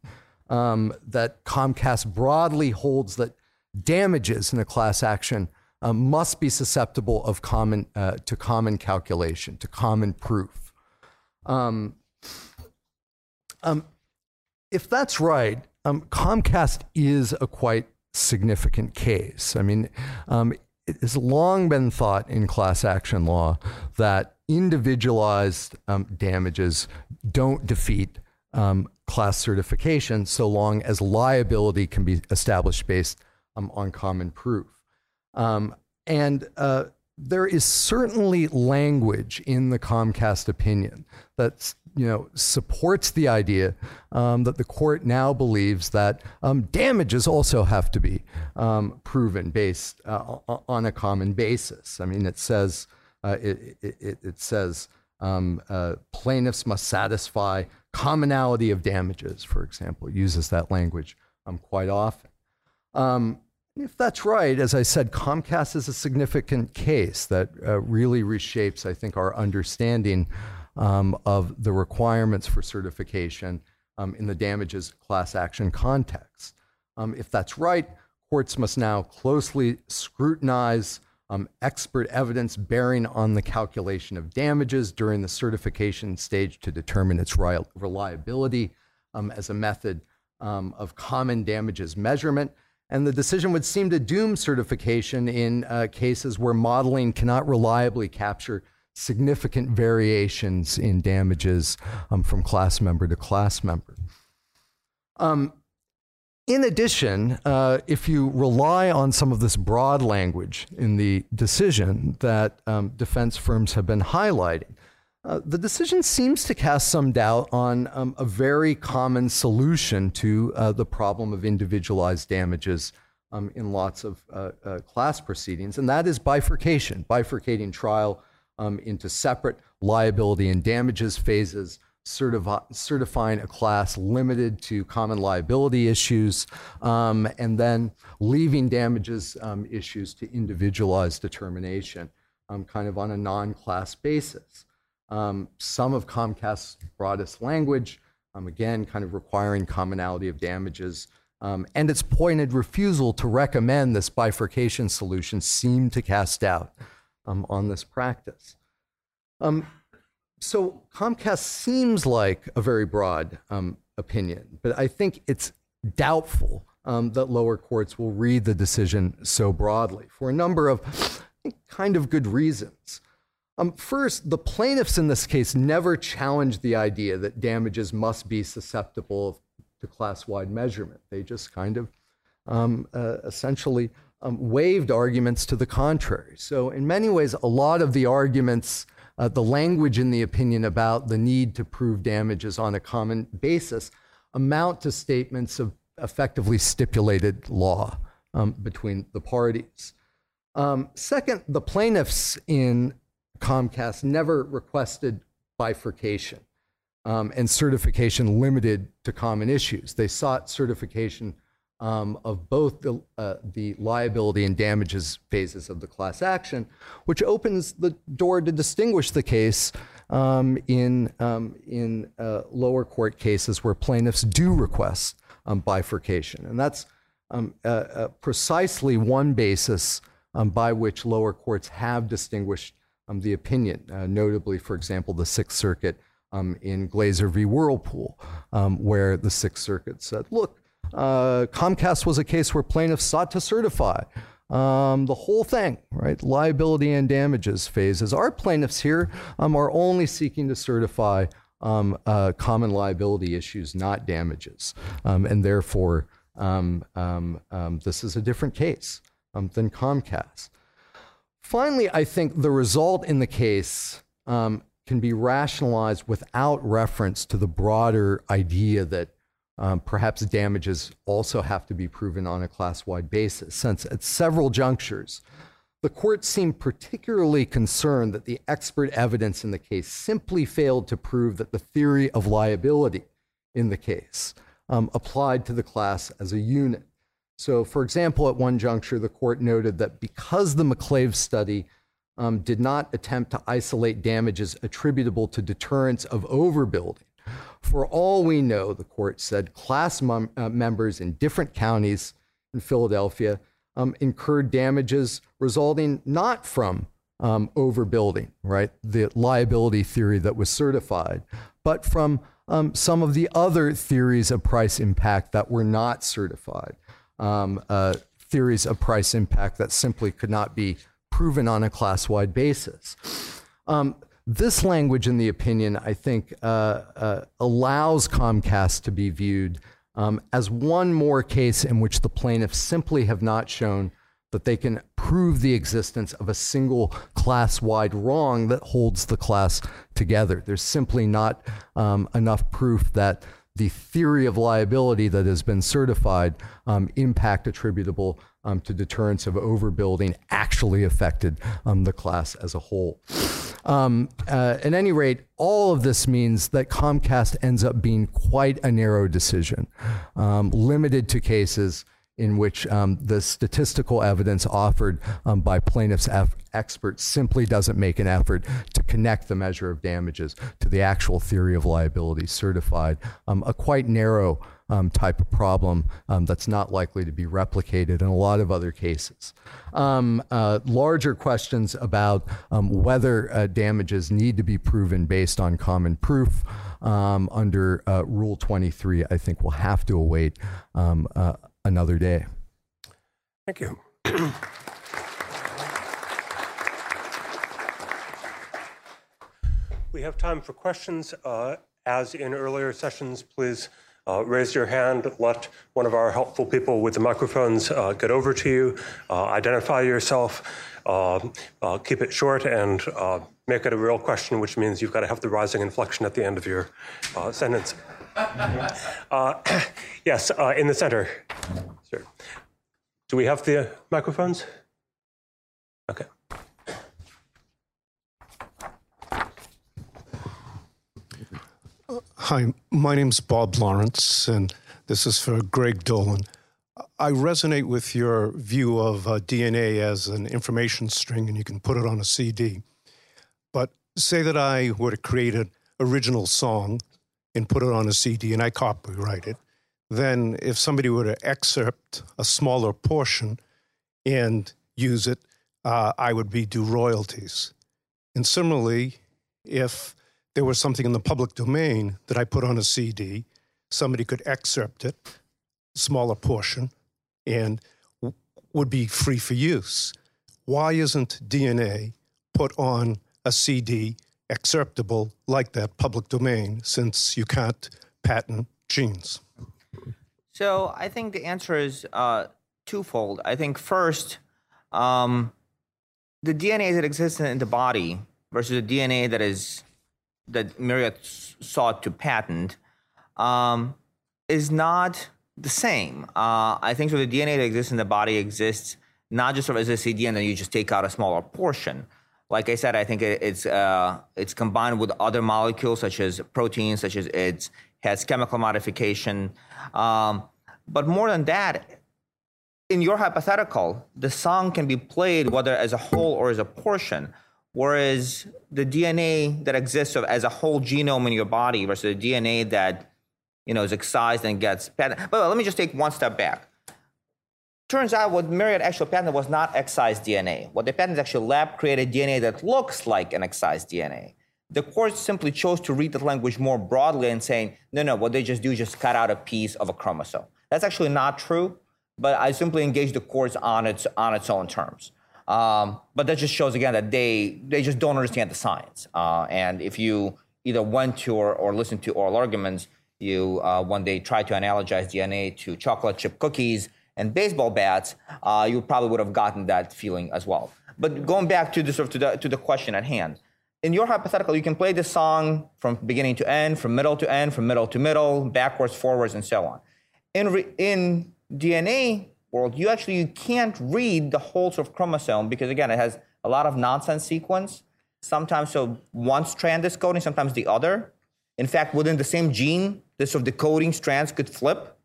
Um, that Comcast broadly holds that damages in a class action uh, must be susceptible of common uh, to common calculation, to common proof. Um, um, if that's right, um, Comcast is a quite significant case. I mean, um, it has long been thought in class action law that individualized um, damages don't defeat um, class certification so long as liability can be established based on common proof. Um, and uh, there is certainly language in the Comcast opinion that you know supports the idea um, that the court now believes that um, damages also have to be um, proven based uh, on a common basis. I mean, it says uh, it, it, it, says um, uh, plaintiffs must satisfy commonality of damages, for example. It uses that language um, quite often. If that's right, as I said, Comcast is a significant case that uh, really reshapes, I think, our understanding um, of the requirements for certification um, in the damages class action context. Um, if that's right, courts must now closely scrutinize um, expert evidence bearing on the calculation of damages during the certification stage to determine its reliability um, as a method um, of common damages measurement. And the decision would seem to doom certification in uh, cases where modeling cannot reliably capture significant variations in damages um, from class member to class member. Um, in addition, uh, if you rely on some of this broad language in the decision that um, defense firms have been highlighting, uh, the decision seems to cast some doubt on um, a very common solution to uh, the problem of individualized damages um, in lots of uh, uh, class proceedings, and that is bifurcation, bifurcating trial um, into separate liability and damages phases, certifi- certifying a class limited to common liability issues, um, and then leaving damages um, issues to individualized determination, um, kind of on a non class basis um, some of Comcast's broadest language, um, again, kind of requiring commonality of damages. Um, and its pointed refusal to recommend this bifurcation solution seemed to cast doubt um, on this practice. Um, so Comcast seems like a very broad um, opinion, but I think it's doubtful that lower courts will read the decision so broadly for a number of kind of good reasons. Um, first, the plaintiffs in this case never challenged the idea that damages must be susceptible to class wide measurement. They just kind of um, uh, essentially um, waived arguments to the contrary. So, in many ways, a lot of the arguments, uh, the language in the opinion about the need to prove damages on a common basis, amount to statements of effectively stipulated law um, between the parties. Um, second, the plaintiffs in Comcast never requested bifurcation um, and certification limited to common issues. They sought certification um, of both the, uh, the liability and damages phases of the class action, which opens the door to distinguish the case um, in, um, in uh, lower court cases where plaintiffs do request um, bifurcation. And that's um, uh, uh, precisely one basis by which lower courts have distinguished the opinion, uh, notably, for example, the Sixth Circuit in Glazer v. Whirlpool, where the Sixth Circuit said, look, uh, Comcast was a case where plaintiffs sought to certify um, the whole thing, right? Liability and damages phases. Our plaintiffs here um, are only seeking to certify um, uh, common liability issues, not damages. Um, and therefore, um, um, this is a different case than Comcast. Finally, I think the result in the case can be rationalized without reference to the broader idea that um, perhaps damages also have to be proven on a class wide basis, since at several junctures, the court seemed particularly concerned that the expert evidence in the case simply failed to prove that the theory of liability in the case um, applied to the class as a unit. So, for example, at one juncture, the court noted that because the McClave study um, did not attempt to isolate damages attributable to deterrence of overbuilding, for all we know, the court said, class mem- uh, members in different counties in Philadelphia um, incurred damages resulting not from um, overbuilding, right? The liability theory that was certified, but from um, some of the other theories of price impact that were not certified. Um, uh, theories of price impact that simply could not be proven on a class wide basis. Um, this language in the opinion, I think, uh, uh, allows Comcast to be viewed um, as one more case in which the plaintiffs simply have not shown that they can prove the existence of a single class wide wrong that holds the class together. There's simply not um, enough proof that the theory of liability that has been certified, um, impact attributable um, to deterrence of overbuilding, actually affected um, the class as a whole. Um, uh, at any rate, all of this means that Comcast ends up being quite a narrow decision, um, limited to cases in which um, the statistical evidence offered um, by plaintiffs' experts simply doesn't make an effort to connect the measure of damages to the actual theory of liability certified. Um, a quite narrow um, type of problem um, that's not likely to be replicated in a lot of other cases. Um, uh, larger questions about whether uh, damages need to be proven based on common proof um, under uh, Rule 23, I think we'll have to await um, uh, another day. Thank you. we have time for questions. Uh, as in earlier sessions, please uh, raise your hand, let one of our helpful people with the microphones uh, get over to you, uh, identify yourself, uh, uh, keep it short, and uh, make it a real question, which means you've got to have the rising inflection at the end of your sentence. (coughs) yes, in the center. Sir. Do we have the microphones? Okay. Hi, my name's Bob Lawrence, and this is for Greg Dolin. I resonate with your view of uh, DNA as an information string, and you can put it on a CD. But say that I were to create an original song and put it on a CD, and I copyright it. Then, if somebody were to excerpt a smaller portion and use it, uh, I would be due royalties. And similarly, if there was something in the public domain that I put on a CD, somebody could excerpt it, smaller portion, and w- would be free for use. Why isn't DNA put on a CD excerptable like that public domain since you can't patent genes? So I think the answer is uh, twofold. I think first, um, the DNA that exists in the body versus the DNA that is that Myriad sought to patent um, is not the same. Uh, I think so. The DNA that exists in the body exists not just sort of as a CD, and then you just take out a smaller portion. Like I said, I think it, it's uh, it's combined with other molecules such as proteins, such as it has chemical modification. Um, But more than that, in your hypothetical, the song can be played whether as a whole or as a portion. Whereas the DNA that exists as a whole genome in your body versus the DNA that you know is excised and gets. But let me just take one step back. Turns out what Myriad actually patented was not excised DNA. What they patented actually lab created DNA that looks like an excised DNA. The court simply chose to read the language more broadly and saying, no, no, what they just do is just cut out a piece of a chromosome. That's actually not true, but I simply engaged the courts on its, on its own terms. Um, but that just shows again that they, they just don't understand the science. Uh, and if you either went to or, or listened to oral arguments, you, uh, when they try to analogize DNA to chocolate chip cookies, and baseball bats, uh, you probably would have gotten that feeling as well. But going back to the sort of to the to the question at hand, in your hypothetical, you can play the song from beginning to end, from middle to end, from middle to middle, backwards, forwards, and so on. In re, in DNA world, you actually you can't read the whole sort of chromosome because again, it has a lot of nonsense sequence. Sometimes so one strand is coding, sometimes the other. In fact, within the same gene, this sort of decoding strands could flip.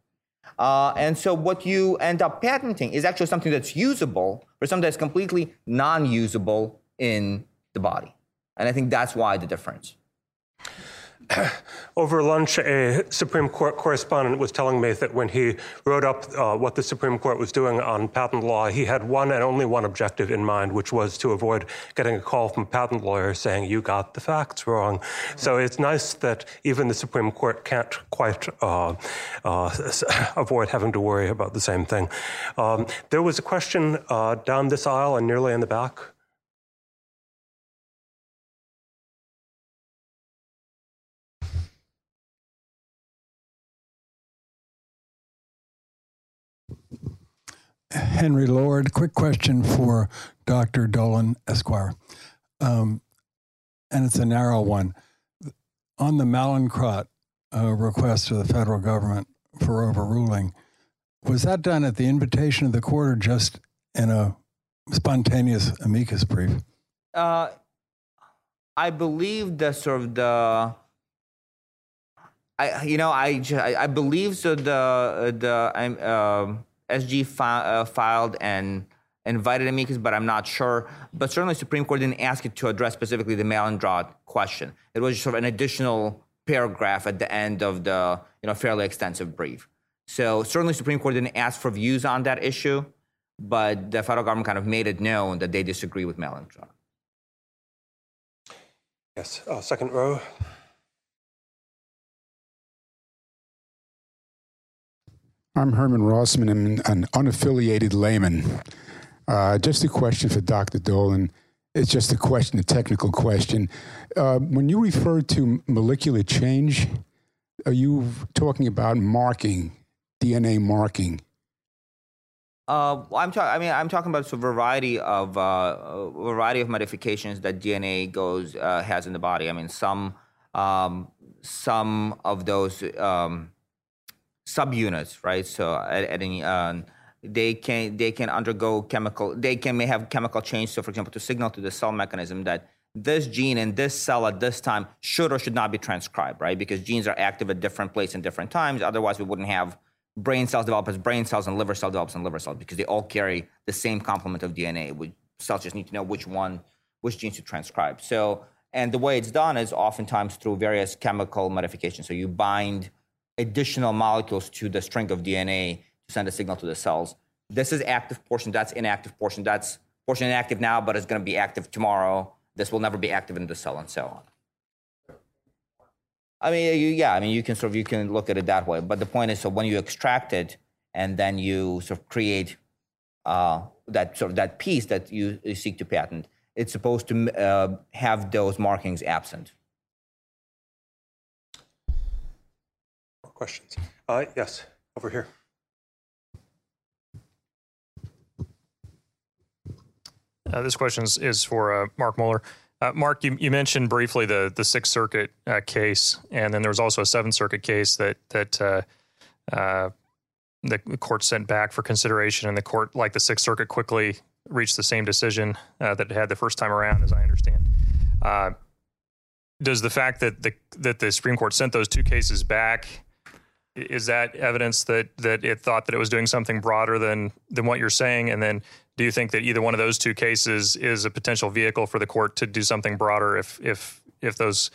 Uh, and so what you end up patenting is actually something that's usable or something that's completely non-usable in the body. And I think that's why the difference. (coughs) Over lunch, a Supreme Court correspondent was telling me that when he wrote up uh, what the Supreme Court was doing on patent law, he had one and only one objective in mind, which was to avoid getting a call from patent lawyers saying, You got the facts wrong. Mm-hmm. So it's nice that even the Supreme Court can't quite uh, uh, (laughs) avoid having to worry about the same thing. Um, there was a question uh, down this aisle and nearly in the back. Henry Lord, quick question for Dr. Dolin Esquire. Um, and it's a narrow one. On the Mallinckrodt uh, request of the federal government for overruling, was that done at the invitation of the court or just in a spontaneous amicus brief? Uh, I believe the sort of the I you know I I, believe so the the I'm um SG fi- uh, filed and invited amicus, but I'm not sure. But certainly, Supreme Court didn't ask it to address specifically the Mallinckrodt question. It was sort of an additional paragraph at the end of the you know fairly extensive brief. So certainly, Supreme Court didn't ask for views on that issue, but the federal government kind of made it known that they disagree with Mallinckrodt. Yes, uh, second row. I'm Herman Rossman. I'm an unaffiliated layman. Uh, just a question for Dr. Dolin. It's just a question, a technical question. Uh, when you refer to molecular change, are you talking about marking, DNA marking? Uh, I'm talking. I mean, I'm talking about a variety of uh, a variety of modifications that DNA goes uh, has in the body. I mean, some um, some of those um, subunits, right? So at, at any, um, they can they can undergo chemical. They can may have chemical change. So, for example, to signal to the cell mechanism that this gene in this cell at this time should or should not be transcribed, right? Because genes are active at different places and different times. Otherwise, we wouldn't have brain cells develop as brain cells and liver cells develop as liver cells because they all carry the same complement of DNA. We, cells just need to know which one, which genes to transcribe. So, and the way it's done is oftentimes through various chemical modifications. So you bind additional molecules to the string of DNA to send a signal to the cells. This is active portion, that's inactive portion, that's portion inactive now, but it's going to be active tomorrow. This will never be active in the cell, and so on. I mean, you, yeah, I mean, you can sort of you can look at it that way, but the point is, so when you extract it and then you sort of create uh, that sort of that piece that you, you seek to patent, it's supposed to uh, have those markings absent. Questions. Uh, yes, over here. Uh, this question is, is for uh, Mark Moller. Uh, Mark, you, you, mentioned briefly the the Sixth Circuit uh, case, and then there was also a Seventh Circuit case that that uh, the court sent back for consideration, and the court, like the Sixth Circuit, quickly reached the same decision that it had the first time around, as I understand. does the fact that the that the Supreme Court sent those two cases back is that evidence that that it thought that it was doing something broader than than what you're saying? And then, do you think that either one of those two cases is a potential vehicle for the court to do something broader if if if those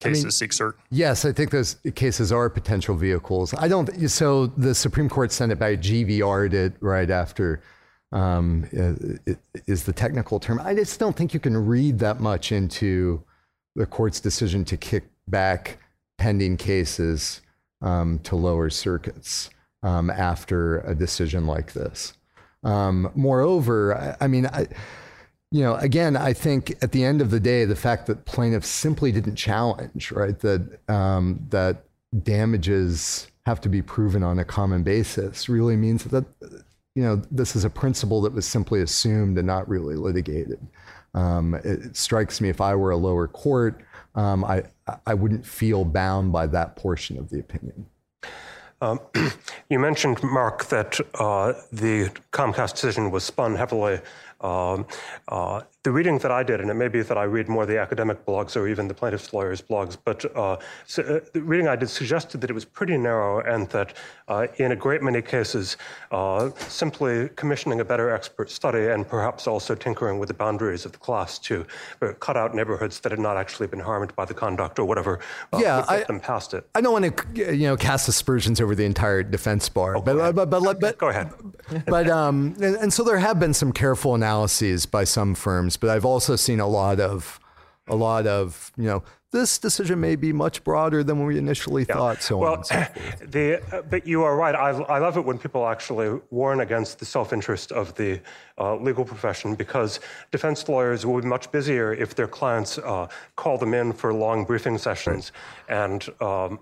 cases I mean, seek cert? Yes, I think those cases are potential vehicles. I don't. So the Supreme Court sent it by GVR'd it right after. Um, is the technical term. I just don't think you can read that much into the court's decision to kick back pending cases um, to lower circuits um, after a decision like this. Um, moreover, I, I mean, I, you know, again, I think at the end of the day, the fact that plaintiffs simply didn't challenge, right, that um, that damages have to be proven on a common basis, really means that you know this is a principle that was simply assumed and not really litigated. Um, it strikes me if I were a lower court, um, I, I wouldn't feel bound by that portion of the opinion. Um, (clears throat) you mentioned, Mark, that uh, the Comcast decision was spun heavily um, uh, the reading that I did, and it may be that I read more of the academic blogs or even the plaintiff's lawyers' blogs, but uh, so, uh, the reading I did suggested that it was pretty narrow and that uh, in a great many cases, uh, simply commissioning a better expert study and perhaps also tinkering with the boundaries of the class to uh, cut out neighborhoods that had not actually been harmed by the conduct or whatever yeah, would get I, them past it. I don't want to you know cast aspersions over the entire defense bar, oh, but, but, but, but, but, go ahead. (laughs) but um, and, and so there have been some careful analyses by some firms, but I've also seen a lot of a lot of you know this decision may be much broader than we initially yeah. thought. So well, so (clears throat) the uh, but you are right. I, I love it when people actually warn against the self-interest of the uh, legal profession because defense lawyers will be much busier if their clients uh, call them in for long briefing sessions right. and. Um,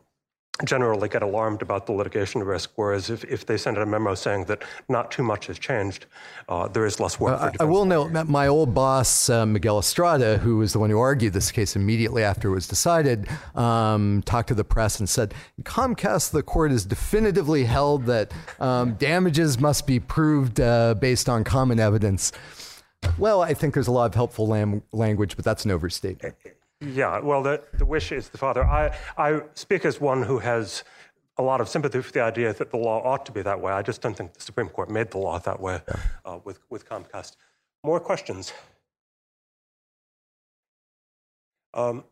generally get alarmed about the litigation risk, whereas if, if they send out a memo saying that not too much has changed, uh, there is less work. Uh, I will note my old boss, uh, Miguel Estrada, who was the one who argued this case immediately after it was decided, um, talked to the press and said, Comcast, the court has definitively held that um, damages must be proved uh, based on common evidence. Well, I think there's a lot of helpful lam- language, but that's an overstatement. Yeah, well, the, the wish is the father. I, I speak as one who has a lot of sympathy for the idea that the law ought to be that way. I just don't think the Supreme Court made the law that way uh, with, with Comcast. More questions? Um,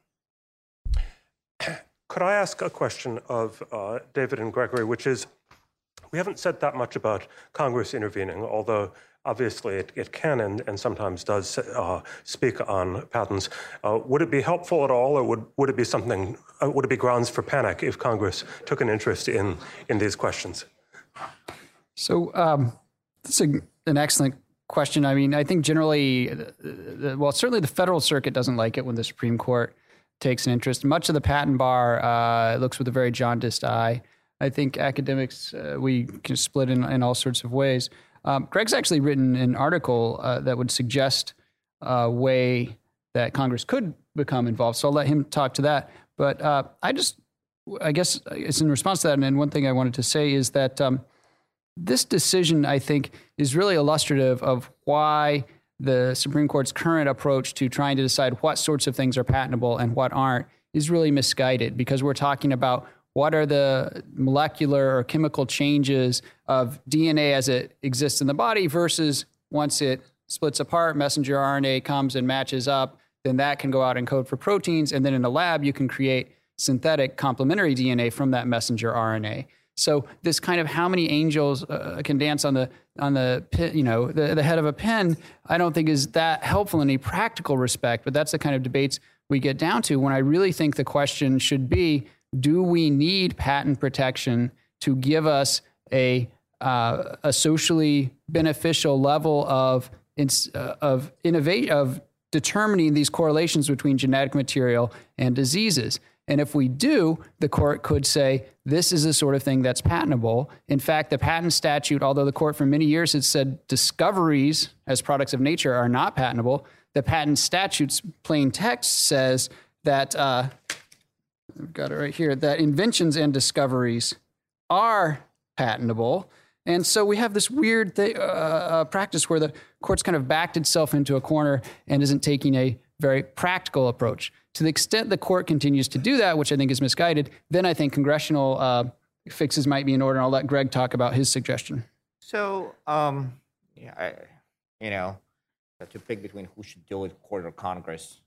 (clears throat) could I ask a question of uh, David and Gregory, which is we haven't said that much about Congress intervening, although obviously it, it can and, and sometimes does uh, speak on patents. Uh, would it be helpful at all, or would, would it be something, uh, would it be grounds for panic if Congress took an interest in, in these questions? So um, that's a, an excellent question. I mean, I think generally, uh, uh, well, certainly the federal circuit doesn't like it when the Supreme Court takes an interest. Much of the patent bar uh, looks with a very jaundiced eye. I think academics, we can split in, in all sorts of ways. Um, Greg's actually written an article uh, that would suggest a way that Congress could become involved. So I'll let him talk to that. But uh, I just, I guess it's in response to that. And one thing I wanted to say is that um, this decision, I think, is really illustrative of why the Supreme Court's current approach to trying to decide what sorts of things are patentable and what aren't is really misguided because we're talking about what are the molecular or chemical changes of DNA as it exists in the body versus once it splits apart, messenger RNA comes and matches up, then that can go out and code for proteins. And then in a lab, you can create synthetic complementary DNA from that messenger RNA. So this kind of how many angels uh, can dance on the on the you know the, the head of a pin, I don't think is that helpful in any practical respect. But that's the kind of debates we get down to when I really think the question should be do we need patent protection to give us a uh, a socially beneficial level of uh, of innovate of determining these correlations between genetic material and diseases. And if we do, the court could say this is the sort of thing that's patentable. In fact, the patent statute, although the court for many years has said discoveries as products of nature are not patentable, the patent statute's plain text says that uh, I've got it right here, that inventions and discoveries are patentable. And so we have this weird th- uh, uh, practice where the court's kind of backed itself into a corner and isn't taking a very practical approach. To the extent the court continues to do that, which I think is misguided, then I think congressional uh, fixes might be in order. And I'll let Greg talk about his suggestion. So, um, yeah, I, you know, to pick between who should deal with court or Congress,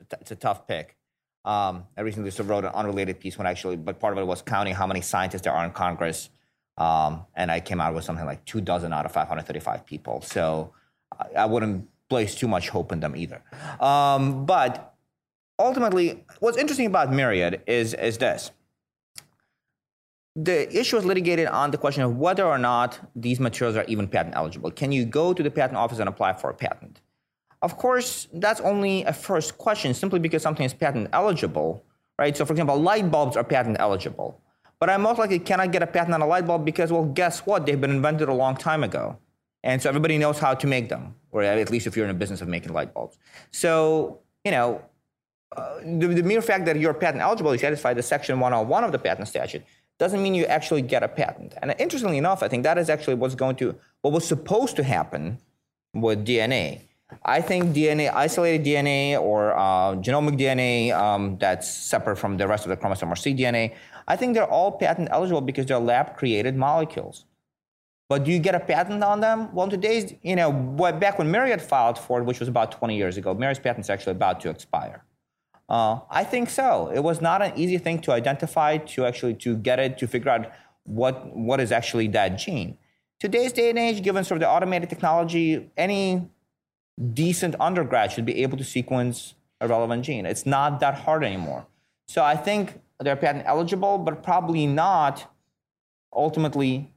it's a, t- it's a tough pick. Um, I recently just wrote an unrelated piece when actually, but part of it was counting how many scientists there are in Congress. Um, and I came out with something like two dozen out of 535 people. So I, I wouldn't place too much hope in them either. Um, but ultimately, what's interesting about Myriad is, is this. The issue is litigated on the question of whether or not these materials are even patent eligible. Can you go to the patent office and apply for a patent? Of course, that's only a first question simply because something is patent eligible, right? So, for example, light bulbs are patent eligible. But I most likely cannot get a patent on a light bulb because, well, guess what? They've been invented a long time ago. And so everybody knows how to make them, or at least if you're in a business of making light bulbs. So, you know, uh, the, the, mere fact that you're patent eligible, you satisfy the section 101 of the patent statute, doesn't mean you actually get a patent. And interestingly enough, I think that is actually what's going to, what was supposed to happen with DNA. I think DNA, isolated DNA or uh, genomic DNA um, that's separate from the rest of the chromosome or cDNA, I think they're all patent eligible because they're lab created molecules. But do you get a patent on them? Well, today's, you know, back when Myriad filed for it, which was about 20 years ago, Myriad's patent's actually about to expire. Uh, I think so. It was not an easy thing to identify, to actually to get it, to figure out what what is actually that gene. Today's day and age, given sort of the automated technology, any decent undergrad should be able to sequence a relevant gene. It's not that hard anymore. So I think they're patent eligible, but probably not ultimately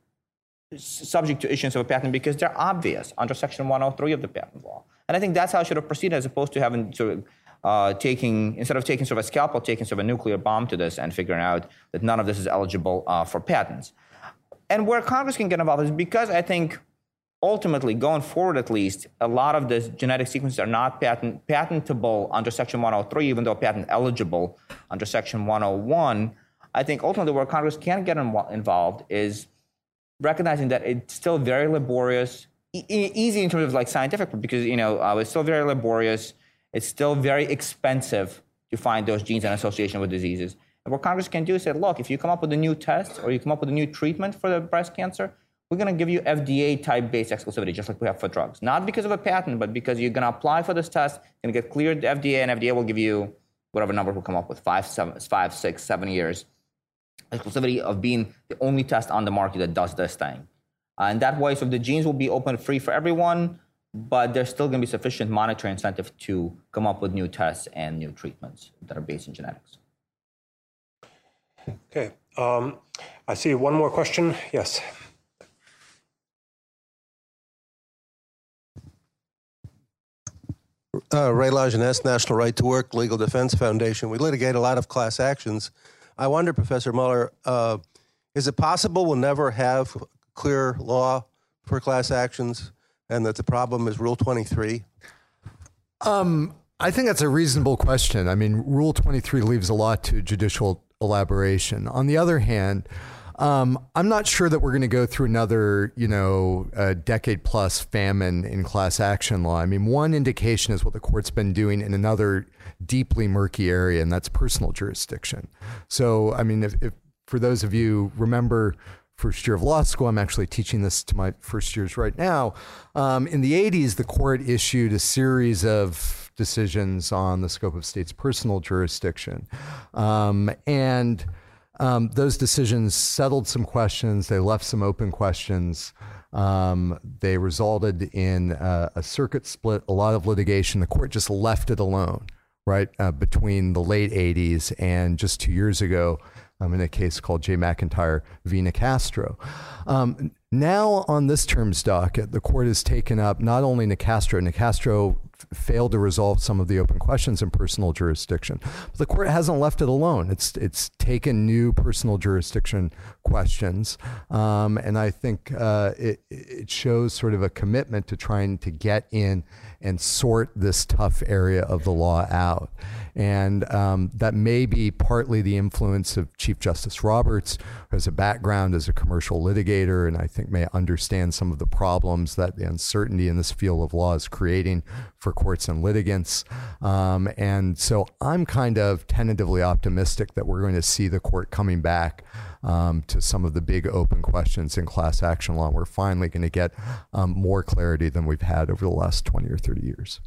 subject to issuance of a patent because they're obvious under Section 103 of the patent law. And I think that's how it should have proceeded as opposed to having sort of uh, taking, instead of taking sort of a scalpel, taking sort of a nuclear bomb to this and figuring out that none of this is eligible uh, for patents. And where Congress can get involved is because I think ultimately, going forward at least, a lot of the genetic sequences are not patent, patentable under Section 103, even though patent eligible under Section 101. I think ultimately where Congress can get involved is recognizing that it's still very laborious, e- easy in terms of like scientific, because you know uh, it's still very laborious. It's still very expensive to find those genes in association with diseases. And what Congress can do is say, look, if you come up with a new test or you come up with a new treatment for the breast cancer, we're going to give you FDA type based exclusivity, just like we have for drugs. Not because of a patent, but because you're going to apply for this test, going to get cleared to FDA, and FDA will give you whatever number we'll come up with five, seven, five, six, seven years exclusivity of being the only test on the market that does this thing. Uh, and that way, so the genes will be open free for everyone, but there's still going to be sufficient monetary incentive to come up with new tests and new treatments that are based in genetics. Okay. Um, I see one more question. Yes. Uh, Ray Lajeunesse, National Right to Work Legal Defense Foundation. We litigate a lot of class actions. I wonder, Professor Moller, uh, is it possible we'll never have clear law for class actions and that the problem is Rule 23? Um, I think that's a reasonable question. I mean, Rule 23 leaves a lot to judicial elaboration. On the other hand, um, I'm not sure that we're going to go through another, you know, decade plus famine in class action law. I mean, one indication is what the court's been doing in another deeply murky area, and that's personal jurisdiction. So, I mean, if, if for those of you remember first year of law school, I'm actually teaching this to my first years right now. Um, in the 80s, the court issued a series of decisions on the scope of states' personal jurisdiction. Um, and um, those decisions settled some questions, they left some open questions. Um, they resulted in a circuit split, a lot of litigation. The court just left it alone, right, uh, between the late 80s and just two years ago um, in a case called J. McIntyre v. Nicastro. Um, now, on this term's docket, the court has taken up not only Nicastro, Nicastro failed to resolve some of the open questions in personal jurisdiction. But the court hasn't left it alone. It's it's taken new personal jurisdiction questions, um, and I think uh, it it shows sort of a commitment to trying to get in and sort this tough area of the law out. And um, that may be partly the influence of Chief Justice Roberts, who has a background as a commercial litigator, and I think may understand some of the problems that the uncertainty in this field of law is creating for courts and litigants. Um, and so I'm kind of tentatively optimistic that we're going to see the court coming back um, to some of the big open questions in class action law. We're finally going to get um, more clarity than we've had over the last 20 or 30 years.